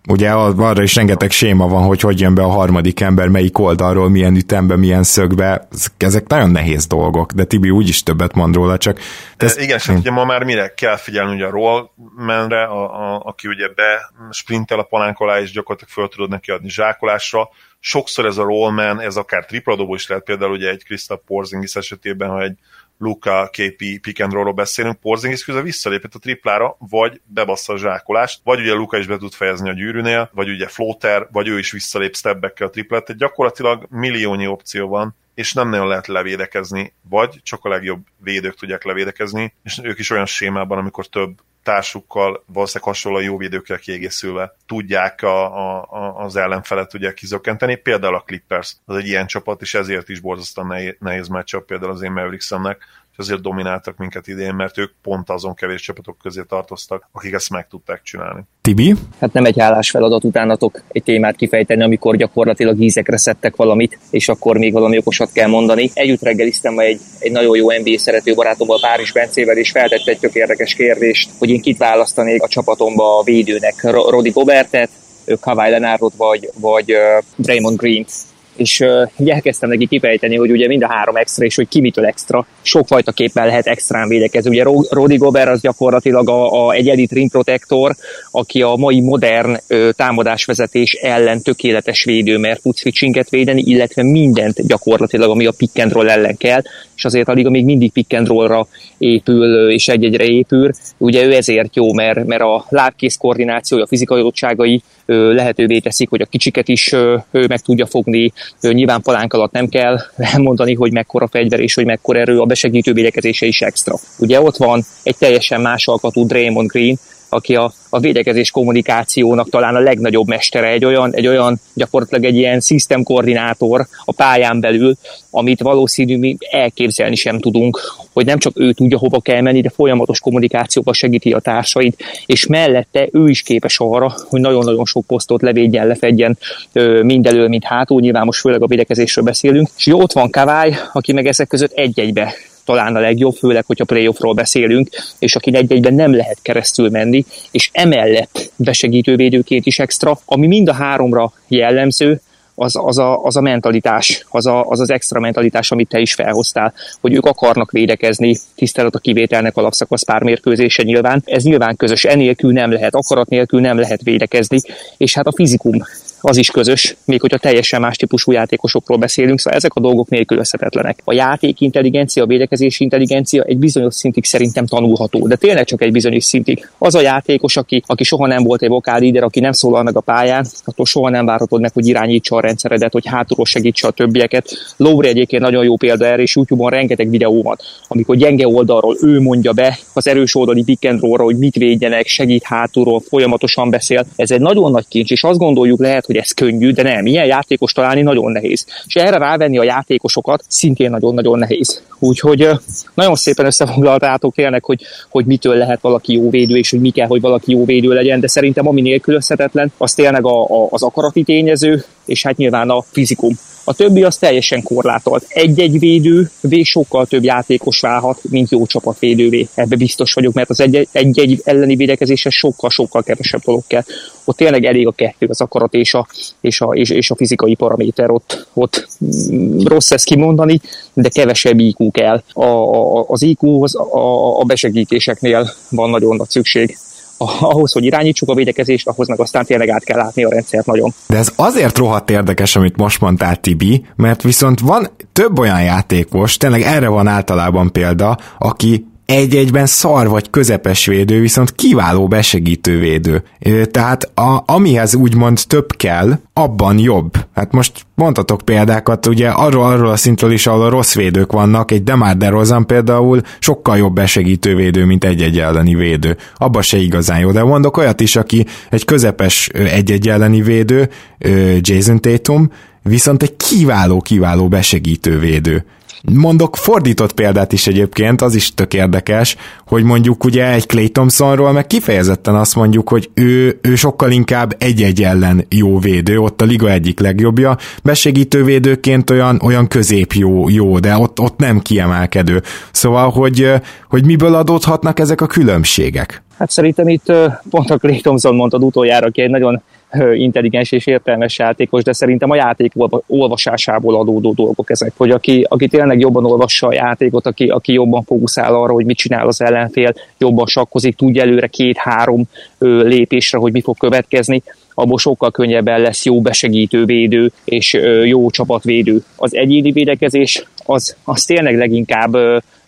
ugye arra is rengeteg séma van, hogy hogy jön be a harmadik ember, melyik oldalról, milyen ütembe, milyen szögbe, ezek nagyon nehéz dolgok, de Tibi úgyis többet mond róla, csak... Ez... Igen, és ugye ma már mire kell figyelni ugye a rollmanre, a, a, aki ugye be sprintel a palánk alá, és gyakorlatilag föl tudod neki adni zsákolásra. Sokszor ez a rollman, ez akár tripladóból is lehet, például ugye egy Krista Porzingis esetében, ha egy Luka KP pick and roll beszélünk, Porzingis közben visszalépett a triplára, vagy bebassza a zsákolást, vagy ugye Luka is be tud fejezni a gyűrűnél, vagy ugye floater, vagy ő is visszalép stepbackkel a triplet, tehát gyakorlatilag milliónyi opció van, és nem nagyon lehet levédekezni, vagy csak a legjobb védők tudják levédekezni, és ők is olyan sémában, amikor több társukkal, valószínűleg hasonló jó védőkkel kiegészülve tudják a, a, az ellenfelet ugye kizökkenteni. Például a Clippers az egy ilyen csapat, és ezért is borzasztóan nehéz, nehéz meccsap például az én Mavericksemnek, és azért domináltak minket idén, mert ők pont azon kevés csapatok közé tartoztak, akik ezt meg tudták csinálni. Tibi? Hát nem egy feladat utánatok egy témát kifejteni, amikor gyakorlatilag ízekre szedtek valamit, és akkor még valami okosat kell mondani. Együtt reggeliztem egy, egy nagyon jó NBA szerető barátommal, Párizs Bencével, és feltette egy tök érdekes kérdést, hogy én kit választanék a csapatomba a védőnek, Rodi Gobertet, Kawhi Leonardot, vagy, vagy uh, Draymond Green-t és uh, elkezdtem neki kifejteni, hogy ugye mind a három extra, és hogy ki mitől extra. Sokfajta képpen lehet extrán védekezni. Ugye Rodi Gober az gyakorlatilag a, a, egy elite rim protector, aki a mai modern ö, támadásvezetés ellen tökéletes védő, mert tud switchinget védeni, illetve mindent gyakorlatilag, ami a pick and roll ellen kell, és azért a még mindig pick and rollra épül, és egy-egyre épül. Ugye ő ezért jó, mert, mert a lábkész koordinációja, a fizikai adottságai lehetővé teszik, hogy a kicsiket is meg tudja fogni. Nyilván palánk alatt nem kell elmondani, hogy mekkora fegyver és hogy mekkora erő, a besegítő védekezése is extra. Ugye ott van egy teljesen más alkatú Draymond Green, aki a, a védekezés kommunikációnak talán a legnagyobb mestere, egy olyan, egy olyan gyakorlatilag egy ilyen system koordinátor a pályán belül, amit valószínű mi elképzelni sem tudunk, hogy nem csak ő tudja hova kell menni, de folyamatos kommunikációba segíti a társait, és mellette ő is képes arra, hogy nagyon-nagyon sok posztot levédjen, lefedjen mindelől, mint hátul, nyilván most főleg a védekezésről beszélünk, és ott van Kavály, aki meg ezek között egy-egybe talán a legjobb, főleg, hogyha playoffról beszélünk, és aki egy-egyben nem lehet keresztül menni, és emellett besegítővédőként is extra, ami mind a háromra jellemző, az, az, a, az a mentalitás, az, a, az az extra mentalitás, amit te is felhoztál, hogy ők akarnak védekezni, tisztelet a kivételnek alapszakasz pármérkőzése nyilván. Ez nyilván közös, enélkül nem lehet, akarat nélkül nem lehet védekezni, és hát a fizikum az is közös, még hogyha teljesen más típusú játékosokról beszélünk, szóval ezek a dolgok nélkülözhetetlenek. A játék intelligencia, a védekezési intelligencia egy bizonyos szintig szerintem tanulható, de tényleg csak egy bizonyos szintig. Az a játékos, aki, aki soha nem volt egy vokál líder, aki nem szólal meg a pályán, attól soha nem várhatod meg, hogy irányítsa a rendszeredet, hogy hátulról segítse a többieket. Lowry egyébként nagyon jó példa erre, és YouTube-on rengeteg videó van, amikor gyenge oldalról ő mondja be az erős oldali pick and hogy mit védjenek, segít hátulról, folyamatosan beszél. Ez egy nagyon nagy kincs, és azt gondoljuk lehet, hogy ez könnyű, de nem, ilyen játékos találni nagyon nehéz. És erre rávenni a játékosokat szintén nagyon-nagyon nehéz. Úgyhogy nagyon szépen összefoglaltátok tényleg, hogy, hogy mitől lehet valaki jó védő, és hogy mi kell, hogy valaki jó védő legyen, de szerintem ami nélkülözhetetlen, az tényleg a, a, az akarati tényező, és hát nyilván a fizikum. A többi az teljesen korlátolt. Egy-egy védő vé sokkal több játékos válhat, mint jó csapatvédővé. Ebbe biztos vagyok, mert az egy-egy elleni védekezéshez sokkal-sokkal kevesebb dolog kell. Ott tényleg elég a kettő, az akarat és a, és a, és, és a fizikai paraméter. Ott, ott mm, rossz ezt kimondani, de kevesebb IQ kell. A, a, az IQ-hoz a, a besegítéseknél van nagyon nagy szükség ahhoz, hogy irányítsuk a védekezést, ahhoz meg aztán tényleg át kell látni a rendszert nagyon. De ez azért rohadt érdekes, amit most mondtál, Tibi, mert viszont van több olyan játékos, tényleg erre van általában példa, aki egy-egyben szar vagy közepes védő, viszont kiváló besegítő védő. Tehát a, amihez úgymond több kell, abban jobb. Hát most mondhatok példákat, ugye arról, arról a szintről is, ahol a rossz védők vannak, egy Demar DeRozan például sokkal jobb besegítő védő, mint egy-egy elleni védő. Abba se igazán jó, de mondok olyat is, aki egy közepes egy-egy elleni védő, Jason Tatum, viszont egy kiváló-kiváló besegítő védő. Mondok fordított példát is egyébként, az is tök érdekes, hogy mondjuk ugye egy Clay Thompsonról meg kifejezetten azt mondjuk, hogy ő, ő sokkal inkább egy-egy ellen jó védő, ott a liga egyik legjobbja, besegítő védőként olyan, olyan közép jó, jó, de ott, ott nem kiemelkedő. Szóval, hogy, hogy miből adódhatnak ezek a különbségek? Hát szerintem itt pont a Clay Thompson mondtad utoljára, aki egy nagyon intelligens és értelmes játékos, de szerintem a játék olvasásából adódó dolgok ezek, hogy aki, aki tényleg jobban olvassa a játékot, aki, aki jobban fókuszál arra, hogy mit csinál az ellenfél, jobban sakkozik, tudja előre két-három lépésre, hogy mi fog következni, abból sokkal könnyebben lesz jó besegítő védő és jó csapatvédő. Az egyéni védekezés az, az tényleg leginkább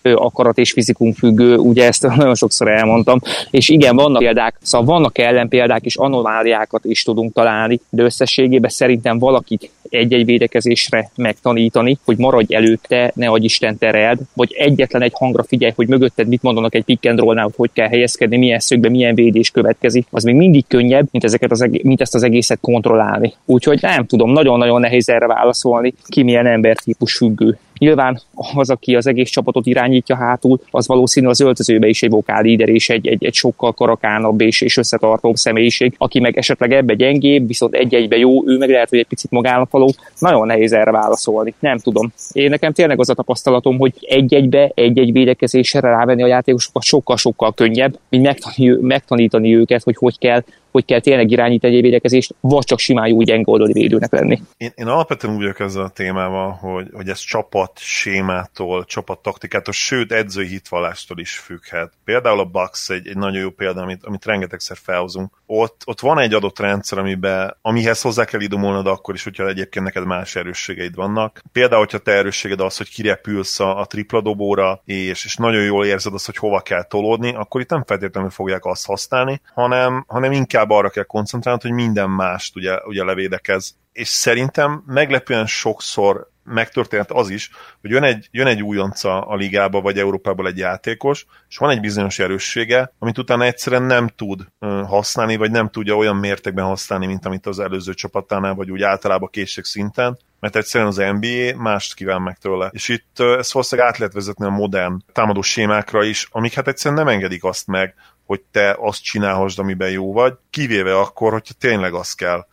akarat és fizikum függő, ugye ezt nagyon sokszor elmondtam, és igen, vannak példák, szóval vannak ellenpéldák és anomáliákat is tudunk találni, de összességében szerintem valakit egy-egy védekezésre megtanítani, hogy maradj előtte, ne adj Isten tereld, vagy egyetlen egy hangra figyelj, hogy mögötted mit mondanak egy pick and hogy hogy kell helyezkedni, milyen szögbe, milyen védés következik, az még mindig könnyebb, mint, ezeket az egész, mint ezt az egészet kontrollálni. Úgyhogy nem tudom, nagyon-nagyon nehéz erre válaszolni, ki milyen embertípus függő. Nyilván az, aki az egész csapatot irányítja hátul, az valószínű az öltözőbe is egy vokál líder és egy, egy, egy sokkal karakánabb és, és összetartóbb személyiség, aki meg esetleg ebbe gyengébb, viszont egy-egybe jó, ő meg lehet, hogy egy picit magának való. Nagyon nehéz erre válaszolni. Nem tudom. Én nekem tényleg az a tapasztalatom, hogy egy-egybe, egy-egy védekezésre rávenni a játékosokat sokkal-sokkal könnyebb, mint megtanítani őket, hogy hogy kell hogy kell tényleg irányítani egy védekezést, vagy csak simán jó gyenge oldali védőnek lenni. Én, én alapvetően úgy vagyok ezzel a témával, hogy, hogy ez csapat sémától, csapat taktikától, sőt edzői hitvallástól is függhet. Például a Bucks egy, egy nagyon jó példa, amit, amit rengetegszer felhozunk. Ott, ott van egy adott rendszer, amiben, amihez hozzá kell idomolnod akkor is, hogyha egyébként neked más erősségeid vannak. Például, hogyha te erősséged az, hogy kirepülsz a, a tripla dobóra, és, és nagyon jól érzed azt, hogy hova kell tolódni, akkor itt nem feltétlenül fogják azt használni, hanem, hanem inkább inkább arra kell koncentrálnod, hogy minden mást ugye, ugye levédekez. És szerintem meglepően sokszor megtörtént az is, hogy jön egy, jön egy újonca a ligába, vagy Európából egy játékos, és van egy bizonyos erőssége, amit utána egyszerűen nem tud használni, vagy nem tudja olyan mértékben használni, mint amit az előző csapatánál, vagy úgy általában készség szinten, mert egyszerűen az NBA mást kíván meg tőle. És itt ezt valószínűleg át lehet vezetni a modern támadó sémákra is, amik hát egyszerűen nem engedik azt meg, hogy te azt csinálhasd, amiben jó vagy, kivéve akkor, hogyha tényleg az kell.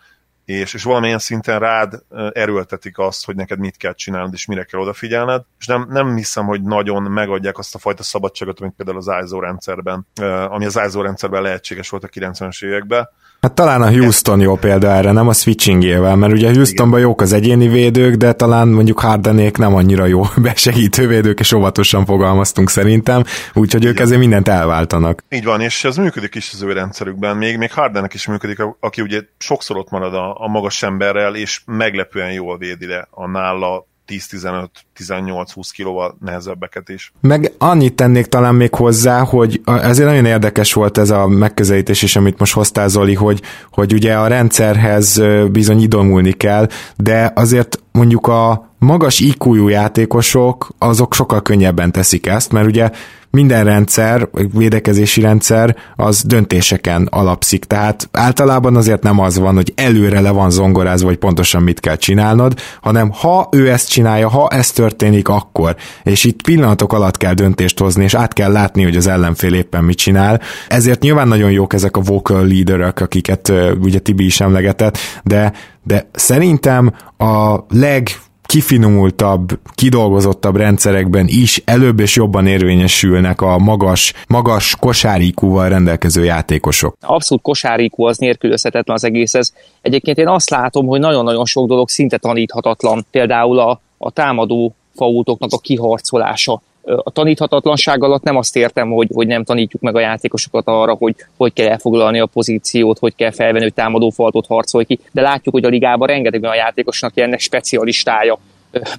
És, és valamilyen szinten rád erőltetik azt, hogy neked mit kell csinálnod, és mire kell odafigyelned, és nem, nem hiszem, hogy nagyon megadják azt a fajta szabadságot, mint például az ISO rendszerben, ami az ISO rendszerben lehetséges volt a 90-es években, Hát talán a Houston jó példa erre, nem a switchingével, mert ugye Houstonban jók az egyéni védők, de talán mondjuk Hardenék nem annyira jó besegítő védők, és óvatosan fogalmaztunk szerintem, úgyhogy ők ezért mindent elváltanak. Így van, és ez működik is az ő rendszerükben, még, még Hardenek is működik, aki ugye sokszor ott marad a, a magas emberrel, és meglepően jól védi le a nála 10-15-18-20 kilóval nehezebbeket is. Meg annyit tennék talán még hozzá, hogy ezért nagyon érdekes volt ez a megközelítés is, amit most hoztál Zoli, hogy, hogy ugye a rendszerhez bizony idomulni kell, de azért mondjuk a magas IQ-jú játékosok, azok sokkal könnyebben teszik ezt, mert ugye minden rendszer, védekezési rendszer, az döntéseken alapszik. Tehát általában azért nem az van, hogy előre le van zongorázva, hogy pontosan mit kell csinálnod, hanem ha ő ezt csinálja, ha ez történik, akkor. És itt pillanatok alatt kell döntést hozni, és át kell látni, hogy az ellenfél éppen mit csinál. Ezért nyilván nagyon jók ezek a vocal leaderök, akiket ugye Tibi is emlegetett, de de szerintem a leg kifinomultabb, kidolgozottabb rendszerekben is előbb és jobban érvényesülnek a magas, magas kosárikúval rendelkező játékosok. Abszolút kosárikú az nélkülözhetetlen az egészhez. Egyébként én azt látom, hogy nagyon-nagyon sok dolog szinte taníthatatlan. Például a, a támadó faultoknak a kiharcolása A taníthatatlanság alatt nem azt értem, hogy, hogy nem tanítjuk meg a játékosokat arra, hogy hogy kell elfoglalni a pozíciót, hogy kell felvenni, hogy támadó faltot harcolj ki, de látjuk, hogy a ligában rengeteg a játékosnak ilyennek specialistája.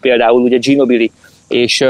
Például ugye Ginobili, és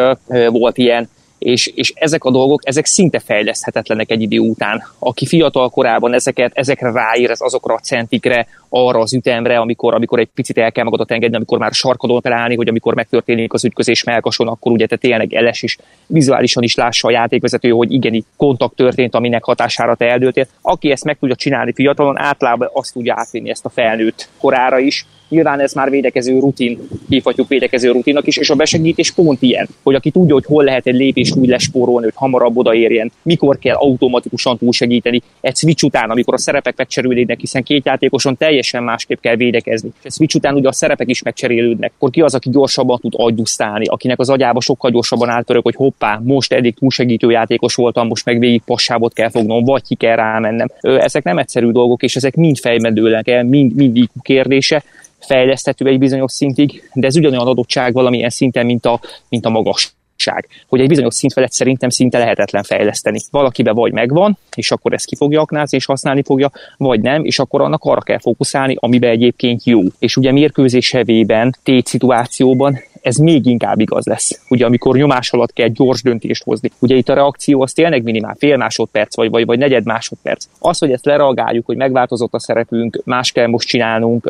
volt ilyen, és, és ezek a dolgok, ezek szinte fejleszthetetlenek egy idő után. Aki fiatal korában ezeket, ezekre ráérez, azokra a centikre, arra az ütemre, amikor, amikor egy picit el kell magadat engedni, amikor már sarkadon kell állni, hogy amikor megtörténik az ütközés melkason, akkor ugye te tényleg eles is vizuálisan is lássa a játékvezető, hogy igen, itt kontakt történt, aminek hatására te eldőltél. Aki ezt meg tudja csinálni fiatalon, általában azt tudja átvinni ezt a felnőtt korára is, Nyilván ez már védekező rutin, hívhatjuk védekező rutinnak is, és a besegítés pont ilyen, hogy aki tudja, hogy hol lehet egy lépést úgy lespórolni, hogy hamarabb odaérjen, mikor kell automatikusan túlsegíteni, egy switch után, amikor a szerepek megcserélődnek, hiszen két játékoson teljesen másképp kell védekezni. És a switch után ugye a szerepek is megcserélődnek, akkor ki az, aki gyorsabban tud agyusztálni, akinek az agyába sokkal gyorsabban átörök, hogy hoppá, most eddig túlsegítő játékos voltam, most meg végig passábot kell fognom, vagy ki kell rámennem. Ezek nem egyszerű dolgok, és ezek mind fejmedőlek el, mind, mind kérdése, fejleszthető egy bizonyos szintig, de ez ugyanolyan adottság valamilyen szinten, mint a, mint a magas hogy egy bizonyos szint felett szerintem szinte lehetetlen fejleszteni. Valakibe vagy megvan, és akkor ezt ki fogja aknázni és használni fogja, vagy nem, és akkor annak arra kell fókuszálni, amiben egyébként jó. És ugye mérkőzés hevében, tét szituációban ez még inkább igaz lesz. Ugye amikor nyomás alatt kell gyors döntést hozni. Ugye itt a reakció az tényleg minimál fél másodperc, vagy, vagy, vagy negyed másodperc. Az, hogy ezt lereagáljuk, hogy megváltozott a szerepünk, más kell most csinálnunk,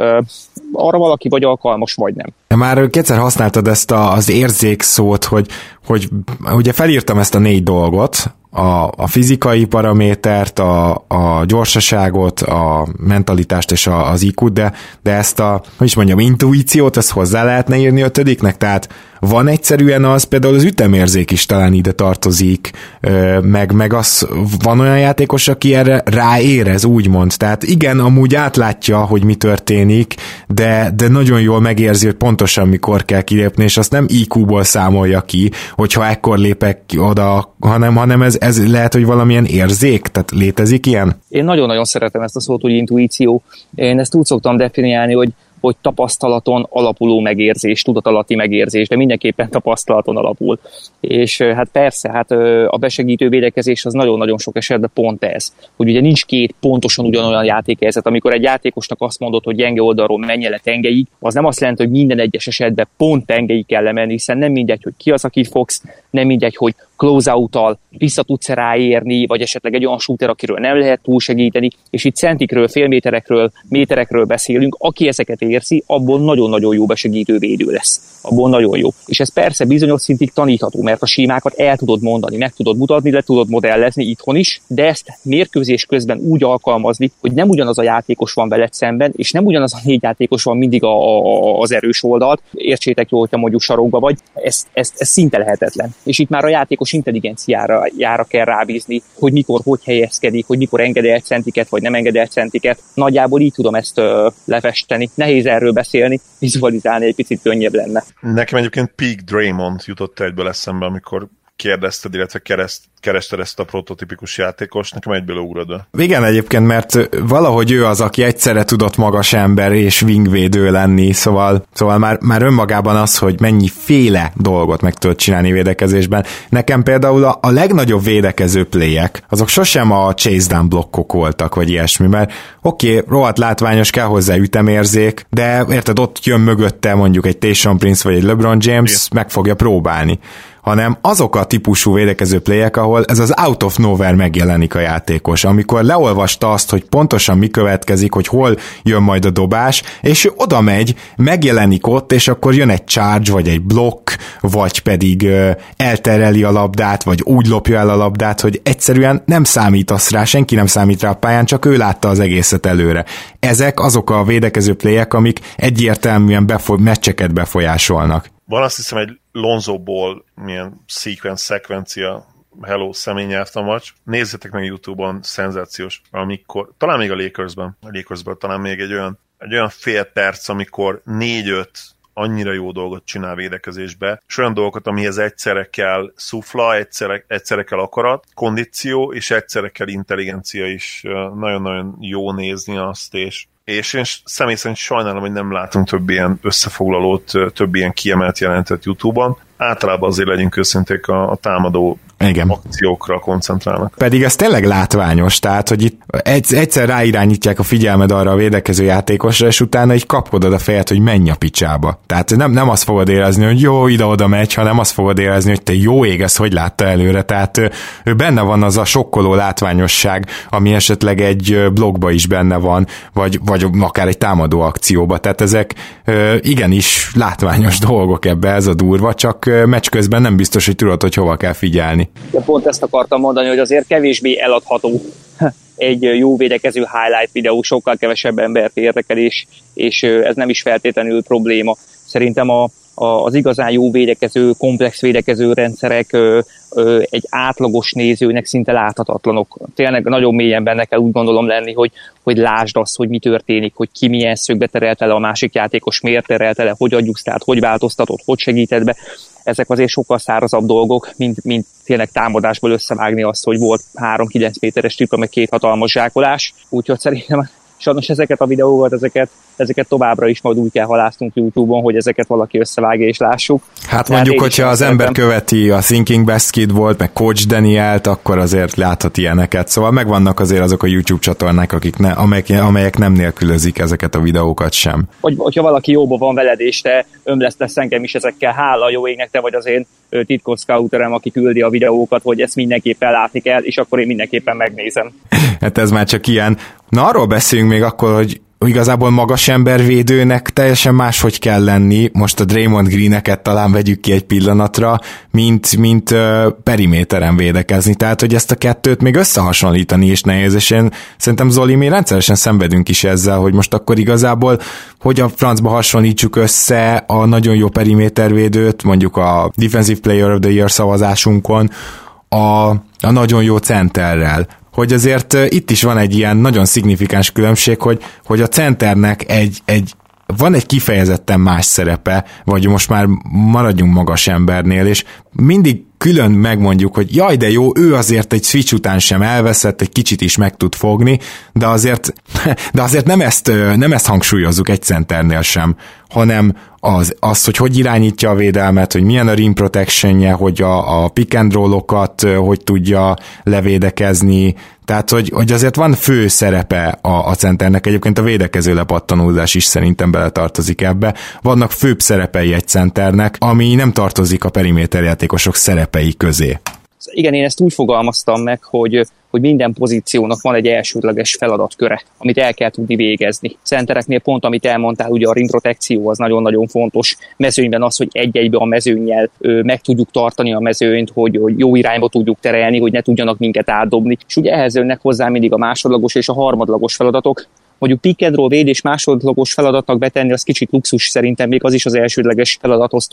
arra valaki vagy alkalmas, vagy nem. Már kétszer használtad ezt a, az érzék szót, hogy, hogy ugye felírtam ezt a négy dolgot, a, a fizikai paramétert, a, a gyorsaságot, a mentalitást és a, az iq de, de ezt a, hogy is mondjam, intuíciót, ezt hozzá lehetne írni ötödiknek, tehát van egyszerűen az, például az ütemérzék is talán ide tartozik, meg, meg az, van olyan játékos, aki erre ráérez, úgymond. Tehát igen, amúgy átlátja, hogy mi történik, de, de nagyon jól megérzi, hogy pontosan mikor kell kilépni, és azt nem IQ-ból számolja ki, hogyha ekkor lépek oda, hanem, hanem ez, ez lehet, hogy valamilyen érzék, tehát létezik ilyen? Én nagyon-nagyon szeretem ezt a szót, hogy intuíció. Én ezt úgy szoktam definiálni, hogy hogy tapasztalaton alapuló megérzés, tudatalatti megérzés, de mindenképpen tapasztalaton alapul. És hát persze, hát a besegítő védekezés az nagyon-nagyon sok esetben pont ez, hogy ugye nincs két pontosan ugyanolyan játékhelyzet, amikor egy játékosnak azt mondod, hogy gyenge oldalról menj le tengeig, az nem azt jelenti, hogy minden egyes esetben pont tengeig kell lemenni, hiszen nem mindegy, hogy ki az, aki fogsz, nem mindegy, hogy close-out-tal vissza tudsz ráérni, vagy esetleg egy olyan shooter, akiről nem lehet túlsegíteni, és itt centikről, félméterekről, méterekről beszélünk, aki ezeket érzi, abból nagyon-nagyon jó besegítő védő lesz. Abból nagyon jó. És ez persze bizonyos szintig tanítható, mert a sémákat el tudod mondani, meg tudod mutatni, le tudod modellezni itthon is, de ezt mérkőzés közben úgy alkalmazni, hogy nem ugyanaz a játékos van veled szemben, és nem ugyanaz a négy játékos van mindig a, a, az erős oldalt. Értsétek jól, hogyha mondjuk sarokba vagy, ez, ez, ez szinte lehetetlen. És itt már a játékos intelligenciára jára kell rábízni, hogy mikor, hogy helyezkedik, hogy mikor enged centiket, vagy nem enged el centiket. Nagyjából így tudom ezt ö, lefesteni. Nehéz erről beszélni, vizualizálni egy picit könnyebb lenne. Nekem egyébként Peak Draymond jutott egyből eszembe, amikor kérdezted, illetve kereszt, kerested ezt a prototipikus játékos, nekem egyből ugrod. Igen, egyébként, mert valahogy ő az, aki egyszerre tudott magas ember és wingvédő lenni, szóval, szóval már, már önmagában az, hogy mennyi féle dolgot meg tudod csinálni védekezésben. Nekem például a, a legnagyobb védekező playek, azok sosem a chase down blokkok voltak, vagy ilyesmi, mert oké, okay, rohadt látványos, kell hozzá ütemérzék, de érted, ott jön mögötte mondjuk egy Tayshaun Prince vagy egy LeBron James, Igen. meg fogja próbálni hanem azok a típusú védekező playek, ahol ez az out of nowhere megjelenik a játékos, amikor leolvasta azt, hogy pontosan mi következik, hogy hol jön majd a dobás, és ő oda megy, megjelenik ott, és akkor jön egy charge, vagy egy blokk, vagy pedig ö, eltereli a labdát, vagy úgy lopja el a labdát, hogy egyszerűen nem számítasz rá, senki nem számít rá a pályán, csak ő látta az egészet előre. Ezek azok a védekező playek, amik egyértelműen befo- meccseket befolyásolnak. Van azt hiszem egy Lonzoból milyen sequence, szekvencia, Hello személynyelvtamacs. Nézzétek meg Youtube-on, szenzációs, amikor, talán még a Lakersben, a Lakersben talán még egy olyan, egy olyan fél perc, amikor négy-öt annyira jó dolgot csinál védekezésbe, és olyan dolgokat, amihez egyszerre kell szufla, egyszerre, egyszerre kell akarat, kondíció, és egyszerre kell intelligencia is. Nagyon-nagyon jó nézni azt, és és én személy szerint sajnálom, hogy nem látunk több ilyen összefoglalót, több ilyen kiemelt jelentet YouTube-on, általában azért legyünk őszinték a, a támadó igen. akciókra koncentrálnak. Pedig ez tényleg látványos, tehát, hogy itt egyszer ráirányítják a figyelmed arra a védekező játékosra, és utána így kapod a fejet, hogy menj a picsába. Tehát nem, nem azt fogod érezni, hogy jó, ide-oda megy, hanem azt fogod érezni, hogy te jó ég, ez hogy látta előre. Tehát ő, ő benne van az a sokkoló látványosság, ami esetleg egy blogba is benne van, vagy, vagy akár egy támadó akcióba. Tehát ezek igenis látványos dolgok ebbe, ez a durva, csak meccs közben nem biztos, hogy tudod, hogy hova kell figyelni. De pont ezt akartam mondani, hogy azért kevésbé eladható egy jó védekező highlight videó, sokkal kevesebb embert érdekel, és, és ez nem is feltétlenül probléma. Szerintem a, az igazán jó védekező, komplex védekező rendszerek egy átlagos nézőnek szinte láthatatlanok. Tényleg nagyon mélyen benne kell úgy gondolom lenni, hogy, hogy lásd azt, hogy mi történik, hogy ki milyen szögbe terelte le a másik játékos, miért terelte le, hogy adjuk tehát, hogy változtatott, hogy segíted be. Ezek azért sokkal szárazabb dolgok, mint, mint tényleg támadásból összevágni azt, hogy volt 3-9 méteres tripla, meg két hatalmas zsákolás. Úgyhogy szerintem sajnos ezeket a videókat, ezeket, ezeket továbbra is majd úgy kell halásznunk YouTube-on, hogy ezeket valaki összevágja és lássuk. Hát mondjuk, hogyha az ember követi a Thinking Kid volt, meg Coach Danielt, akkor azért láthat ilyeneket. Szóval megvannak azért azok a YouTube csatornák, akik ne, amelyek, amelyek nem nélkülözik ezeket a videókat sem. Hogy, hogyha valaki jóba van veled, és te ömlesztesz engem is ezekkel, hála jó égnek, te vagy az én titkos scouterem, aki küldi a videókat, hogy ezt mindenképpen látni kell, és akkor én mindenképpen megnézem. hát ez már csak ilyen. Na arról beszéljünk még akkor, hogy igazából magas embervédőnek teljesen máshogy kell lenni, most a Draymond Greeneket talán vegyük ki egy pillanatra, mint, mint uh, periméteren védekezni, tehát hogy ezt a kettőt még összehasonlítani is nehéz, és én szerintem Zoli, mi rendszeresen szenvedünk is ezzel, hogy most akkor igazából hogy a francba hasonlítsuk össze a nagyon jó perimétervédőt, mondjuk a Defensive Player of the Year szavazásunkon, a, a nagyon jó centerrel hogy azért itt is van egy ilyen nagyon szignifikáns különbség, hogy, hogy a centernek egy, egy van egy kifejezetten más szerepe, vagy most már maradjunk magas embernél, és mindig külön megmondjuk, hogy jaj, de jó, ő azért egy switch után sem elveszett, egy kicsit is meg tud fogni, de azért, de azért nem, ezt, nem ezt hangsúlyozzuk egy centernél sem, hanem az, az, hogy hogy irányítja a védelmet, hogy milyen a rim protection hogy a, a pick and roll-okat hogy tudja levédekezni, tehát, hogy, hogy azért van fő szerepe a, a centernek, egyébként a védekező lepattanózás is szerintem beletartozik ebbe. Vannak főbb szerepei egy centernek, ami nem tartozik a periméterjátékosok szerepei közé. Igen, én ezt úgy fogalmaztam meg, hogy hogy minden pozíciónak van egy elsődleges feladatköre, amit el kell tudni végezni. Centereknél pont, amit elmondtál, ugye a rim protekció az nagyon-nagyon fontos. Mezőnyben az, hogy egy-egybe a mezőnnyel ö, meg tudjuk tartani a mezőnyt, hogy, hogy jó irányba tudjuk terelni, hogy ne tudjanak minket átdobni. És ugye ehhez jönnek hozzá mindig a másodlagos és a harmadlagos feladatok, mondjuk pick and roll védés másodlagos feladatnak betenni, az kicsit luxus szerintem, még az is az elsődleges feladathoz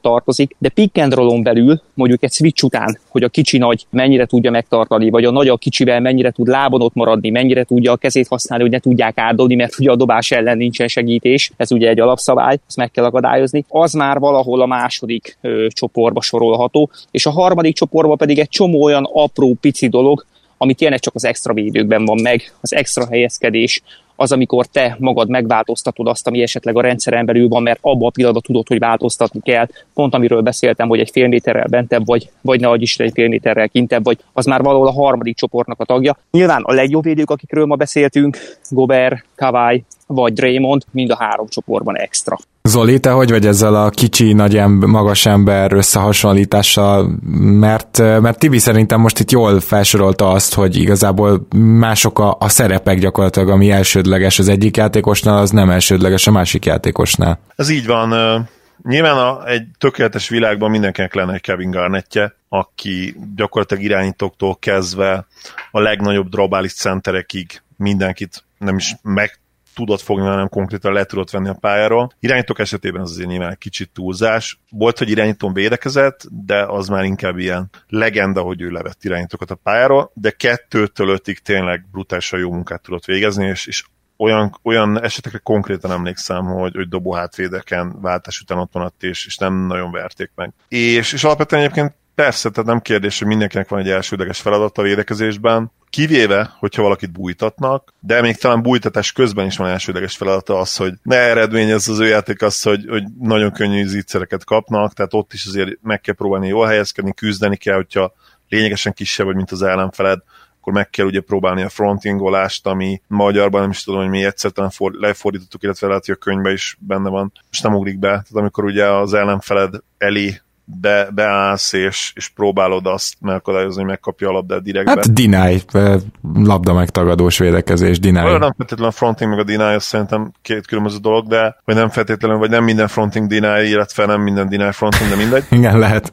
tartozik, de pick and rollon belül, mondjuk egy switch után, hogy a kicsi nagy mennyire tudja megtartani, vagy a nagy a kicsivel mennyire tud lábon ott maradni, mennyire tudja a kezét használni, hogy ne tudják átdobni, mert ugye a dobás ellen nincsen segítés, ez ugye egy alapszabály, ezt meg kell akadályozni. Az már valahol a második ö, csoportba sorolható, és a harmadik csoportba pedig egy csomó olyan apró, pici dolog, ami tényleg csak az extra védőkben van meg, az extra helyezkedés, az, amikor te magad megváltoztatod azt, ami esetleg a rendszeren belül van, mert abban a pillanatban tudod, hogy változtatni kell. Pont amiről beszéltem, hogy egy fél méterrel bentebb vagy, vagy ne adj egy fél méterrel kintebb vagy, az már valahol a harmadik csoportnak a tagja. Nyilván a legjobb védők, akikről ma beszéltünk, Gober, Kawai vagy Draymond, mind a három csoportban extra. Zoli, te hogy vagy ezzel a kicsi, nagy ember, magas ember összehasonlítással? Mert, mert Tibi szerintem most itt jól felsorolta azt, hogy igazából mások a, a szerepek gyakorlatilag, ami elsődleges az egyik játékosnál, az nem elsődleges a másik játékosnál. Ez így van. Nyilván a, egy tökéletes világban mindenkinek lenne egy Kevin Garnettje, aki gyakorlatilag irányítóktól kezdve a legnagyobb drabális centerekig mindenkit nem is meg tudott fogni, hanem konkrétan le tudott venni a pályáról. Irányítók esetében az azért nyilván kicsit túlzás. Volt, hogy irányítón védekezett, de az már inkább ilyen legenda, hogy ő levett irányítókat a pályáról, de kettőtől ötig tényleg brutálisan jó munkát tudott végezni, és, és olyan, olyan esetekre konkrétan emlékszem, hogy, hogy dobó hátvédeken váltás után ott maradt, és, és nem nagyon verték meg. És, és alapvetően egyébként persze, tehát nem kérdés, hogy mindenkinek van egy elsődleges feladat a védekezésben, kivéve, hogyha valakit bújtatnak, de még talán bújtatás közben is van elsődleges feladata az, hogy ne eredményez az ő játék az, hogy, hogy nagyon könnyű zicsereket kapnak, tehát ott is azért meg kell próbálni jól helyezkedni, küzdeni kell, hogyha lényegesen kisebb vagy, mint az ellenfeled, akkor meg kell ugye próbálni a frontingolást, ami magyarban nem is tudom, hogy mi egyszer talán for, lefordítottuk, illetve lehet, hogy a könyvben is benne van, és nem ugrik be. Tehát amikor ugye az ellenfeled elé be, beállsz, és, és próbálod azt megakadályozni, hogy megkapja a labdát direktbe. Hát deny, labda megtagadós védekezés, deny. Olyan nem feltétlenül a fronting meg a deny, az szerintem két különböző dolog, de vagy nem feltétlenül, vagy nem minden fronting deny, illetve nem minden deny fronting, de mindegy. Igen, lehet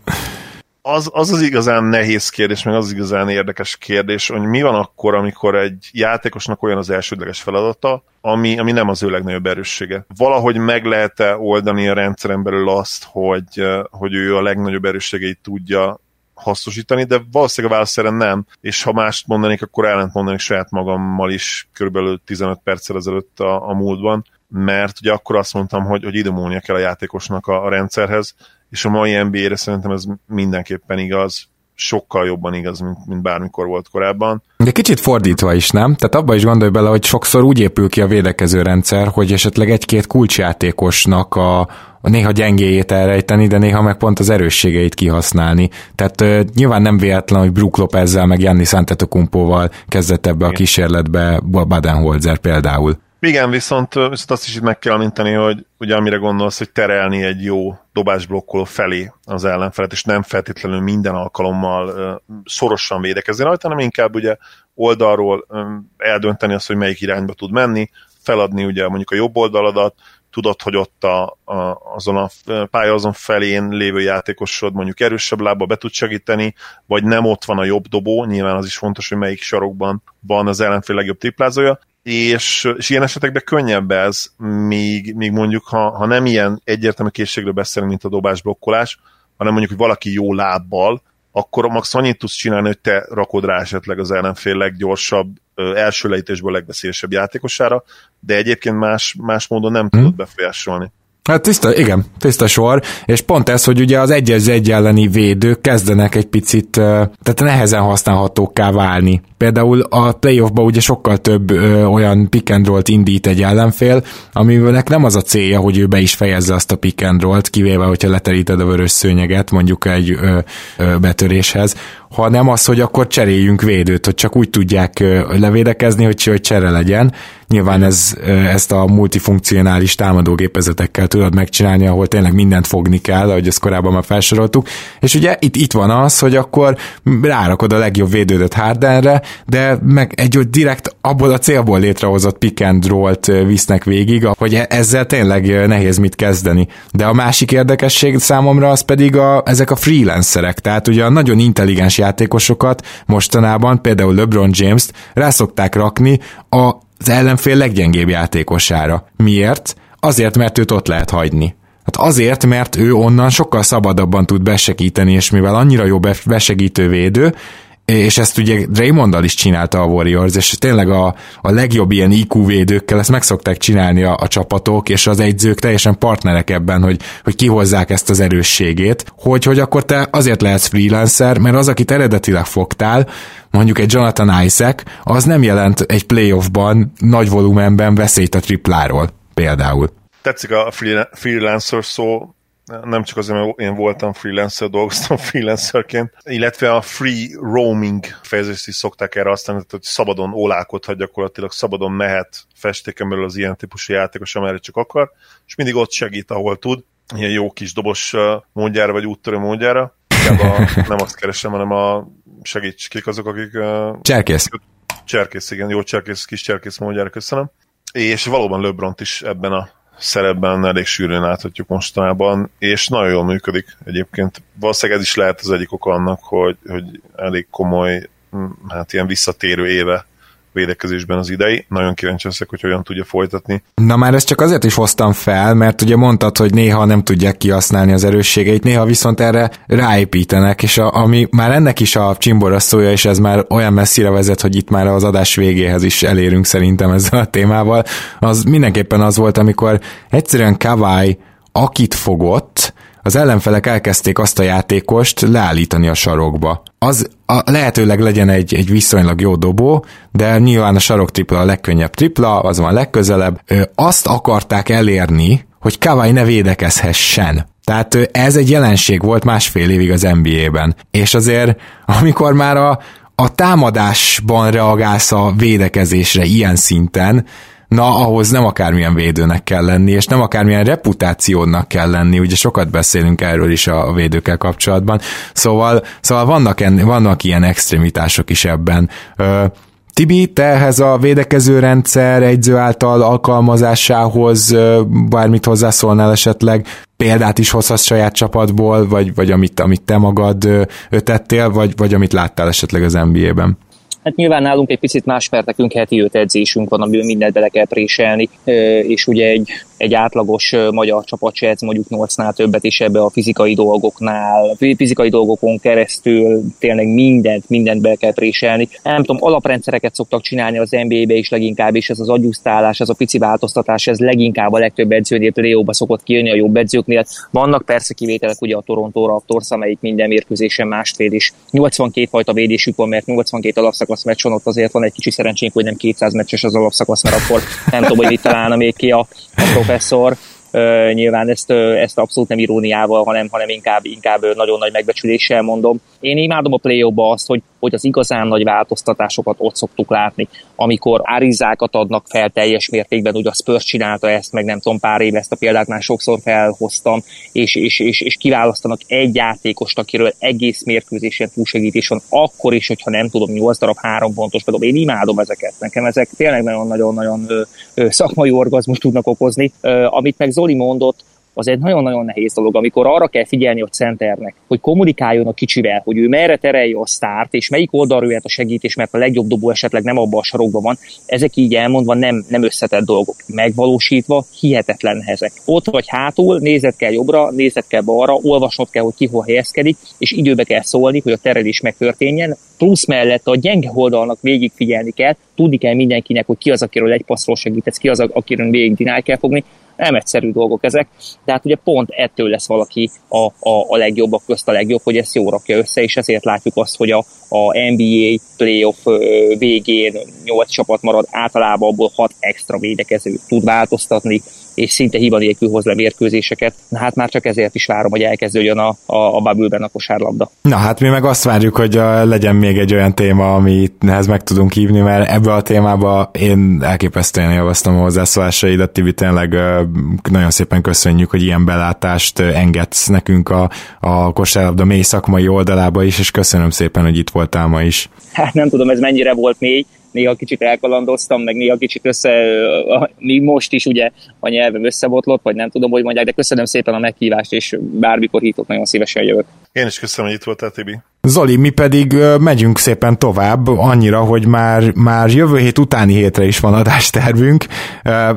az, az az igazán nehéz kérdés, meg az, az igazán érdekes kérdés, hogy mi van akkor, amikor egy játékosnak olyan az elsődleges feladata, ami, ami nem az ő legnagyobb erőssége. Valahogy meg lehet-e oldani a rendszeren belül azt, hogy, hogy ő a legnagyobb erősségeit tudja hasznosítani, de valószínűleg a válasz nem, és ha mást mondanék, akkor ellent mondanék saját magammal is körülbelül 15 perccel ezelőtt a, a múltban, mert ugye akkor azt mondtam, hogy, hogy idomulnia kell a játékosnak a, a rendszerhez, és a mai NBA-re szerintem ez mindenképpen igaz, sokkal jobban igaz, mint, mint bármikor volt korábban. De kicsit fordítva is, nem? Tehát abba is gondolj bele, hogy sokszor úgy épül ki a védekező rendszer, hogy esetleg egy-két kulcsjátékosnak a, a néha gyengéjét elrejteni, de néha meg pont az erősségeit kihasználni. Tehát uh, nyilván nem véletlen, hogy Brook Lopezzel meg Janni Antetokumpóval kezdett ebbe a kísérletbe Badenholzer például. Igen, viszont, viszont azt is itt meg kell említeni, hogy ugye amire gondolsz, hogy terelni egy jó dobásblokkoló felé az ellenfelet, és nem feltétlenül minden alkalommal szorosan védekezni rajta, hanem inkább ugye oldalról eldönteni azt, hogy melyik irányba tud menni, feladni ugye mondjuk a jobb oldaladat, tudod, hogy ott a, a, azon a pálya azon felén lévő játékosod mondjuk erősebb lába be tud segíteni, vagy nem ott van a jobb dobó, nyilván az is fontos, hogy melyik sarokban van az ellenfél legjobb triplázója, és, és ilyen esetekben könnyebb ez, míg, míg mondjuk, ha, ha nem ilyen egyértelmű készségről beszélünk, mint a dobás blokkolás, hanem mondjuk, hogy valaki jó lábbal, akkor max annyit tudsz csinálni, hogy te rakod rá esetleg az ellenfél leggyorsabb, első lejtésből legveszélyesebb játékosára, de egyébként más, más módon nem tudod hmm. befolyásolni. Hát tiszta, igen, tiszta sor, és pont ez, hogy ugye az egy egy elleni védők kezdenek egy picit, tehát nehezen használhatókká válni. Például a playoffba ugye sokkal több ö, olyan pick and roll-t indít egy ellenfél, amivelnek nem az a célja, hogy ő be is fejezze azt a pick and roll-t, kivéve, hogyha leteríted a vörös szőnyeget mondjuk egy ö, ö, betöréshez, hanem az, hogy akkor cseréljünk védőt, hogy csak úgy tudják levédekezni, hogy, hogy csere legyen. Nyilván ez, ezt a multifunkcionális támadógépezetekkel tudod megcsinálni, ahol tényleg mindent fogni kell, ahogy ezt korábban már felsoroltuk. És ugye itt, itt van az, hogy akkor rárakod a legjobb védődet Hardenre, de meg egy direkt abból a célból létrehozott pick and roll-t visznek végig, hogy e- ezzel tényleg nehéz mit kezdeni. De a másik érdekesség számomra az pedig a, ezek a freelancerek, tehát ugye a nagyon intelligens játékosokat mostanában, például LeBron James-t rászokták rakni az ellenfél leggyengébb játékosára. Miért? Azért, mert őt ott lehet hagyni. Hát azért, mert ő onnan sokkal szabadabban tud besegíteni, és mivel annyira jó besegítő védő, és ezt ugye Draymonddal is csinálta a Warriors, és tényleg a, a legjobb ilyen IQ védőkkel ezt meg szokták csinálni a, a csapatok, és az egyzők teljesen partnerek ebben, hogy, hogy kihozzák ezt az erősségét, hogy, hogy akkor te azért lehetsz freelancer, mert az, akit eredetileg fogtál, mondjuk egy Jonathan Isaac, az nem jelent egy playoffban nagy volumenben veszélyt a tripláról például. Tetszik a freelancer szó, nem csak azért, mert én voltam freelancer, dolgoztam freelancerként, illetve a free roaming fejezést is szokták erre használni, hogy szabadon ólálkodhat gyakorlatilag, szabadon mehet festéken belül az ilyen típusú játékos, amerre csak akar, és mindig ott segít, ahol tud, ilyen jó kis dobos módjára, vagy úttörő módjára. A, nem azt keresem, hanem a segíts, kik azok, akik... Cserkész. Cserkész, igen, jó cserkész, kis cserkész módjára, köszönöm. És valóban LeBron is ebben a szerepben elég sűrűn láthatjuk mostanában, és nagyon jól működik egyébként. Valószínűleg ez is lehet az egyik oka annak, hogy, hogy elég komoly, hát ilyen visszatérő éve védekezésben az idei. Nagyon kíváncsi leszek, hogy hogyan tudja folytatni. Na már ezt csak azért is hoztam fel, mert ugye mondtad, hogy néha nem tudják kihasználni az erősségeit, néha viszont erre ráépítenek, és a, ami már ennek is a csimbora szója, és ez már olyan messzire vezet, hogy itt már az adás végéhez is elérünk szerintem ezzel a témával, az mindenképpen az volt, amikor egyszerűen Kawai akit fogott, az ellenfelek elkezdték azt a játékost leállítani a sarokba. Az a, lehetőleg legyen egy, egy viszonylag jó dobó, de nyilván a sarok tripla a legkönnyebb tripla, az van legközelebb. Ö, azt akarták elérni, hogy Kawai ne védekezhessen. Tehát ez egy jelenség volt másfél évig az NBA-ben. És azért, amikor már a, a támadásban reagálsz a védekezésre ilyen szinten, na ahhoz nem akármilyen védőnek kell lenni, és nem akármilyen reputációnak kell lenni, ugye sokat beszélünk erről is a védőkkel kapcsolatban, szóval, szóval vannak, en, vannak ilyen extremitások is ebben. Tibi, te ehhez a védekező rendszer egyző által alkalmazásához bármit hozzászólnál esetleg, példát is hozhatsz saját csapatból, vagy, vagy amit, amit te magad tettél, vagy, vagy amit láttál esetleg az NBA-ben? Hát nyilván nálunk egy picit más, mert nekünk heti öt edzésünk van, amiben mindent bele kell préselni, és ugye egy egy átlagos magyar csapat se edz mondjuk 8-nál többet is ebbe a fizikai dolgoknál, fizikai dolgokon keresztül tényleg mindent, mindent be kell préselni. Nem tudom, alaprendszereket szoktak csinálni az NBA-be is leginkább, és ez az agyusztálás, ez a pici változtatás, ez leginkább a legtöbb edzőnél Leóba szokott kijönni a jobb edzőknél. Vannak persze kivételek, ugye a Toronto Raptors, amelyik minden mérkőzésen mást véd, és 82 fajta védésük van, mert 82 alapszakasz meccson ott azért van egy kicsi szerencsénk, hogy nem 200 meccses az alapszakasz, mert akkor nem tudom, hogy mit találna még ki a, a professzor. Nyilván ezt, ezt abszolút nem iróniával, hanem, hanem inkább, inkább nagyon nagy megbecsüléssel mondom. Én imádom a play azt, hogy hogy az igazán nagy változtatásokat ott szoktuk látni, amikor árizákat adnak fel teljes mértékben, ugye a Spurs csinálta ezt, meg nem tudom, pár éve ezt a példát már sokszor felhoztam, és, és, és, és kiválasztanak egy játékost, akiről egész mérkőzésen túlsegítés van, akkor is, hogyha nem tudom, 8 darab három pontos bedob. Én imádom ezeket, nekem ezek tényleg nagyon-nagyon-nagyon szakmai orgazmus tudnak okozni. Amit meg Zoli mondott, az egy nagyon-nagyon nehéz dolog, amikor arra kell figyelni a centernek, hogy kommunikáljon a kicsivel, hogy ő merre terelje a sztárt, és melyik oldalról jöhet a segítés, mert a legjobb dobó esetleg nem abban a sarokban van. Ezek így elmondva nem, nem összetett dolgok. Megvalósítva hihetetlen ezek. Ott vagy hátul, nézet kell jobbra, nézet kell balra, olvasnod kell, hogy ki hol helyezkedik, és időbe kell szólni, hogy a terelés megtörténjen. Plusz mellett a gyenge oldalnak végig figyelni kell, tudni kell mindenkinek, hogy ki az, akiről egy passzról segítesz, ki az, akiről végig dinál kell fogni, nem egyszerű dolgok ezek, de hát ugye pont ettől lesz valaki a, a, a legjobbak közt a legjobb, hogy ezt jól rakja össze, és ezért látjuk azt, hogy a, a NBA playoff végén 8 csapat marad, általában abból 6 extra védekező tud változtatni, és szinte hiba nélkül hoz le mérkőzéseket. Na hát már csak ezért is várom, hogy elkezdődjön a, a, a bubble a kosárlabda. Na hát mi meg azt várjuk, hogy a, legyen még egy olyan téma, amit nehez meg tudunk hívni, mert ebbe a témába én elképesztően javasztom a hozzászólásaidat, Tibi, tényleg nagyon szépen köszönjük, hogy ilyen belátást engedsz nekünk a, a kosárlabda mély szakmai oldalába is, és köszönöm szépen, hogy itt voltál ma is. Hát nem tudom, ez mennyire volt mély, néha kicsit elkalandoztam, meg néha kicsit össze, mi most is ugye a nyelvem összebotlott, vagy nem tudom, hogy mondják, de köszönöm szépen a meghívást, és bármikor hívtok, nagyon szívesen jövök. Én is köszönöm, hogy itt voltál, Tibi. Zoli, mi pedig megyünk szépen tovább, annyira, hogy már, már jövő hét utáni hétre is van adástervünk,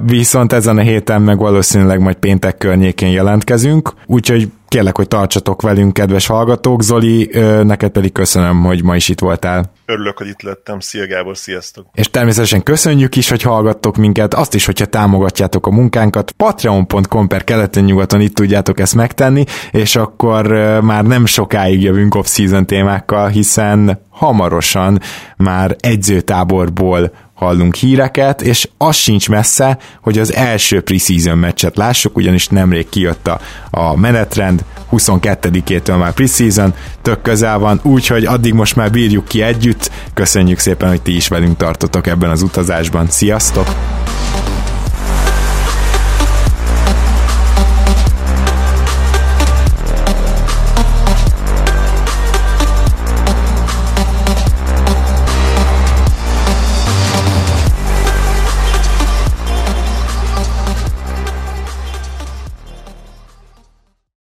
viszont ezen a héten meg valószínűleg majd péntek környékén jelentkezünk, úgyhogy kérlek, hogy tartsatok velünk, kedves hallgatók. Zoli, neked pedig köszönöm, hogy ma is itt voltál. Örülök, hogy itt lettem. Szia Gábor, sziasztok! És természetesen köszönjük is, hogy hallgattok minket, azt is, hogyha támogatjátok a munkánkat. Patreon.com per keleten nyugaton itt tudjátok ezt megtenni, és akkor már nem sokáig jövünk off-season témákkal, hiszen hamarosan már egyzőtáborból hallunk híreket, és az sincs messze, hogy az első preseason meccset lássuk, ugyanis nemrég kijött a, a menetrend, 22-től már preseason, tök közel van, úgyhogy addig most már bírjuk ki együtt. Köszönjük szépen, hogy ti is velünk tartotok ebben az utazásban. Sziasztok!